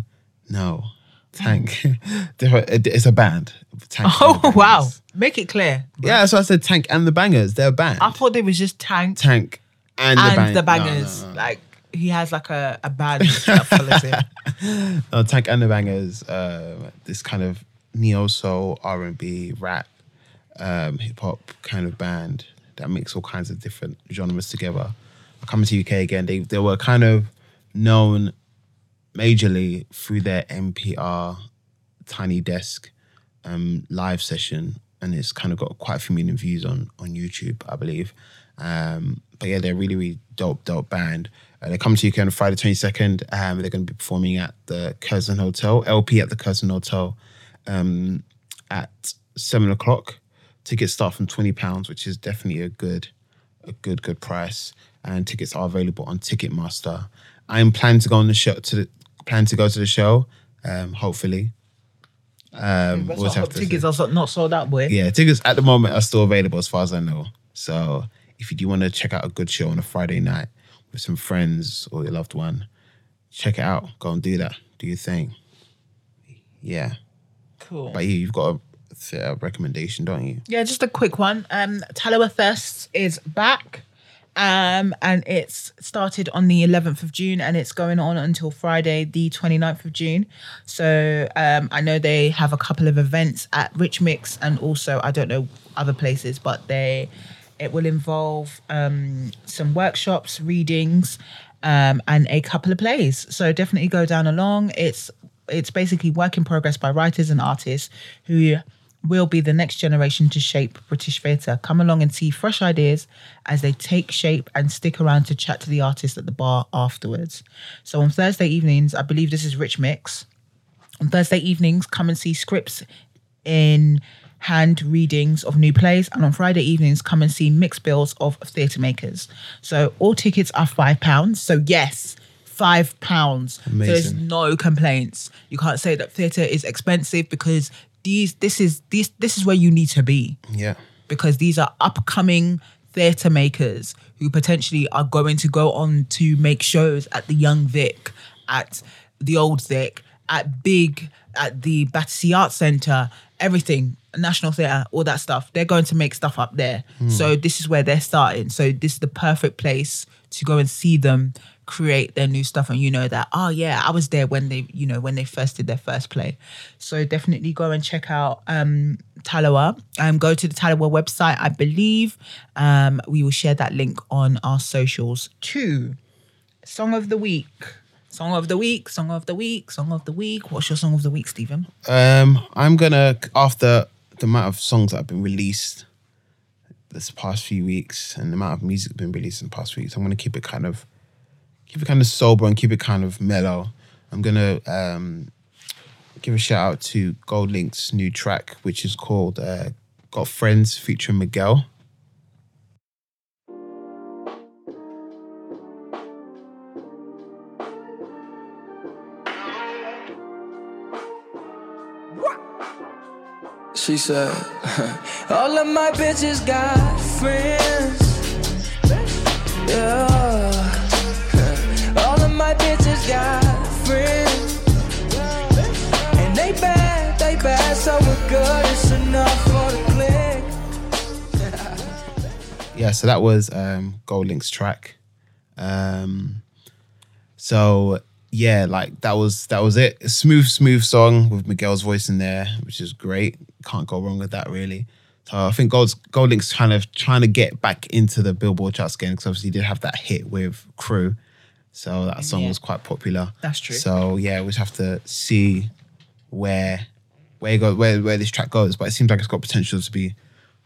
No. Tank. it's a band. Tank oh, wow. Make it clear. Bro. Yeah, so I said Tank and the Bangas. They're a band. I thought they was just Tank. Tank and, and the, bang- the Bangas. No, no, no. Like, he has like a, a band that follows him. no, Tank and the Bangas, uh, this kind of neo soul, R and B, rap, um, hip hop kind of band that makes all kinds of different genres together. Coming to UK again, they they were kind of known majorly through their NPR Tiny Desk um, live session, and it's kind of got quite a few million views on on YouTube, I believe. Um, but yeah, they're really really dope dope band. Uh, they come to UK on Friday twenty second. Um, they're going to be performing at the Curzon Hotel, LP at the Curzon Hotel um, at seven o'clock. Tickets start from twenty pounds, which is definitely a good, a good, good price. And tickets are available on Ticketmaster. I am planning to go on the show to the, plan to go to the show. Um, hopefully. Um, we'll tickets are not sold out, boy. Yeah, tickets at the moment are still available as far as I know. So if you do want to check out a good show on a Friday night with some friends or your loved one, check it out. Go and do that. Do your thing. Yeah. Cool. But you, you've got a recommendation, don't you? Yeah, just a quick one. Um, Talawa Firsts is back. Um, and it's started on the 11th of June and it's going on until Friday, the 29th of June. So um, I know they have a couple of events at Rich Mix and also, I don't know, other places, but they it will involve um, some workshops, readings, um, and a couple of plays. So definitely go down along. It's it's basically work in progress by writers and artists who will be the next generation to shape British theatre. Come along and see fresh ideas as they take shape and stick around to chat to the artists at the bar afterwards. So on Thursday evenings, I believe this is Rich Mix. On Thursday evenings, come and see scripts in hand readings of new plays, and on Friday evenings, come and see mixed bills of theatre makers. So all tickets are five pounds. So yes, five pounds. There's no complaints. You can't say that theatre is expensive because these this is these this is where you need to be Yeah. because these are upcoming theatre makers who potentially are going to go on to make shows at the Young Vic, at the Old Vic, at Big, at the Battersea Arts Centre, everything, National Theatre, all that stuff. They're going to make stuff up there. Hmm. So this is where they're starting. So this is the perfect place to go and see them create their new stuff and you know that oh yeah i was there when they you know when they first did their first play so definitely go and check out um Talawa. Um, go to the Talawa website, I believe. Um, we will share that link on our socials too. Song of the week. Song of the week, song of the week, song of the week. What's your song of the week, Stephen? Um, I'm gonna after the amount of songs that have been released this past few weeks and the amount of music been released in the past few weeks, I'm gonna keep it kind of keep it kind of sober and keep it kind of mellow. I'm gonna um give a shout out to GoldLink's new track, which is called uh, "Got Friends" featuring Miguel. She said, All of my bitches got friends. Yeah. Bitches got friends. And they bad, they bad, so we're good. It's enough for the click. yeah, so that was um GoldLink's track. Um so yeah, like that was that was it. A smooth, smooth song with Miguel's voice in there, which is great. Can't go wrong with that really. So I think Gold's GoldLink's kind of trying to get back into the Billboard charts again because obviously he did have that hit with Crew. So that song Yeah. was quite popular. That's true. So yeah, we just have to see where where it go where where this track goes. But it seems like it's got potential to be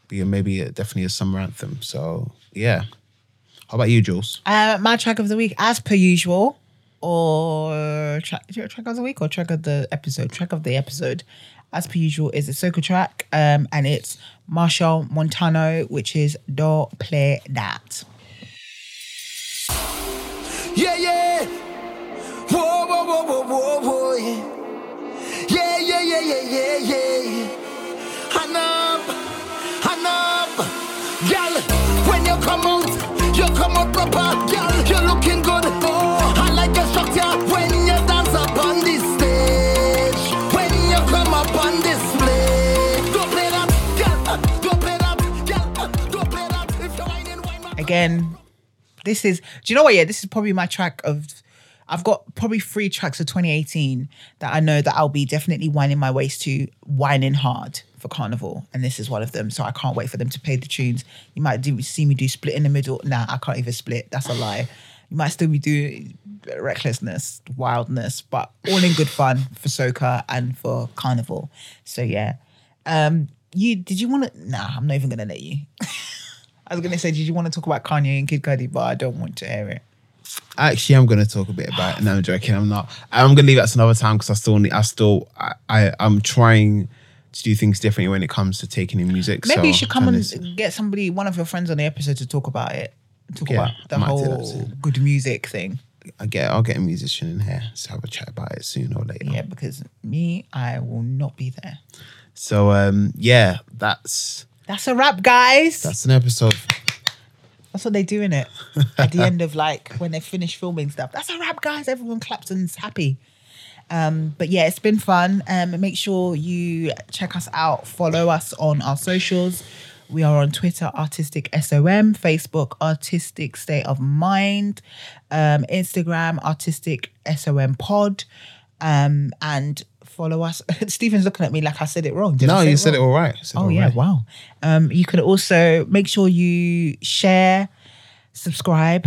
be a, maybe a, definitely a summer anthem. So yeah. How about you, Jules? Uh, my track of the week, as per usual, or track, track of the week or track of the episode? Track of the episode, as per usual, is a soca track, um, and it's Machel Montano, which is Don't Play That. Yeah, yeah. Whoa, whoa, whoa, whoa, whoa, whoa, yeah. Yeah, yeah, yeah, yeah, yeah. Hand up, hand up. Girl, when you come out, you come out proper. Girl, you're looking good. Oh, I like your structure when you dance up on this stage. When you come up on display. Don't play that, girl. Don't play that, girl. Don't play that. If you're whining, whine. Again, this is. Do you know what? Yeah, this is probably my track of. I've got probably three tracks of 2018 that I know that I'll be definitely winding my waist to, whining hard for Carnival, and this is one of them. So I can't wait for them to play the tunes. You might do see me do split in the middle. Nah, I can't even split. That's a lie. You might still be doing recklessness, wildness, but all in good fun for soca and for Carnival. So yeah. Um, you did you want to? Nah, I'm not even gonna let you. I was gonna say, did you want to talk about Kanye and Kid Cudi, but I don't want to hear it. Actually, I'm going to talk a bit about it. No, I'm joking. I'm not. I'm going to leave that to another time because I still need. I still. I, I. I'm trying to do things differently when it comes to taking in music. Maybe so you should come and get somebody, one of your friends on the episode to talk about it. Talk Yeah, about the I might do that whole good music thing. I get. I'll get a musician in here to have a chat about it sooner or later. Yeah, because me, I will not be there. So um, yeah, that's That's a wrap, guys. That's, an episode. That's what they do in it. At the end of like when they finish filming stuff. That's a wrap, guys. Everyone claps and is happy. Um, but yeah, it's been fun. Um, make sure you check us out, follow us on our socials. We are on Twitter, Artistic SOM, Facebook, Artistic State of Mind, um, Instagram, Artistic SOM Pod, um, and follow us. Stephen's looking at me like I said it wrong. Did No, say you said it wrong? all right. Said Oh all yeah, right. wow. Um, you can also make sure you share, subscribe,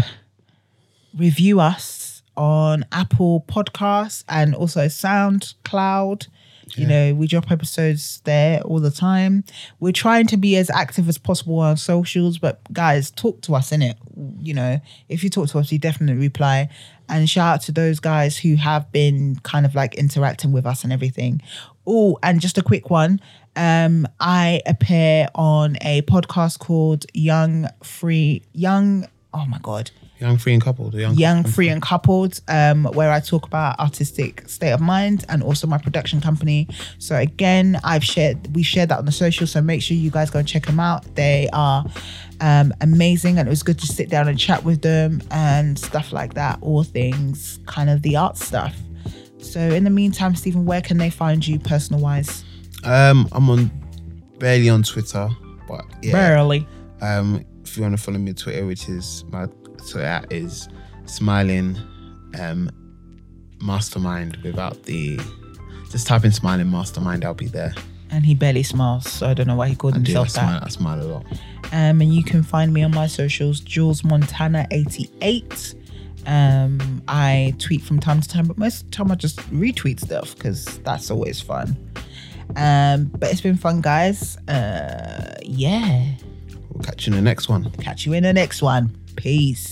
review us on Apple Podcasts and also SoundCloud. You know, we drop episodes there all the time. We're trying to be as active as possible on socials, but guys, talk to us in it. You know, if you talk to us, we definitely reply. And shout out to those guys who have been kind of like interacting with us and everything. Oh, and just a quick one. Um, I appear on a podcast called Young Free Young. Oh my god, Young, free, and coupled. Young, Young, Free and Coupled, um, where I talk about artistic state of mind and also my production company. So again, I've shared we shared that on the social, so make sure you guys go and check them out. They are um, amazing, and it was good to sit down and chat with them and stuff like that. All things kind of the art stuff. So in the meantime, Stephen, where can they find you personal wise? Um, I'm on barely on Twitter, but yeah. Barely. Um, if you want to follow me on Twitter, which is my Twitter is smiling um mastermind without the just type in smiling mastermind, I'll be there. And he barely smiles, so I don't know why he called I do I himself that. smile, I smile a lot. Um, and you can find me on my socials, Jules Montana 88. Um, I tweet from time to time, but most of the time I just retweet stuff because that's always fun. Um, but it's been fun, guys. Uh, yeah. We'll catch you in the next one. Catch you in the next one. Peace.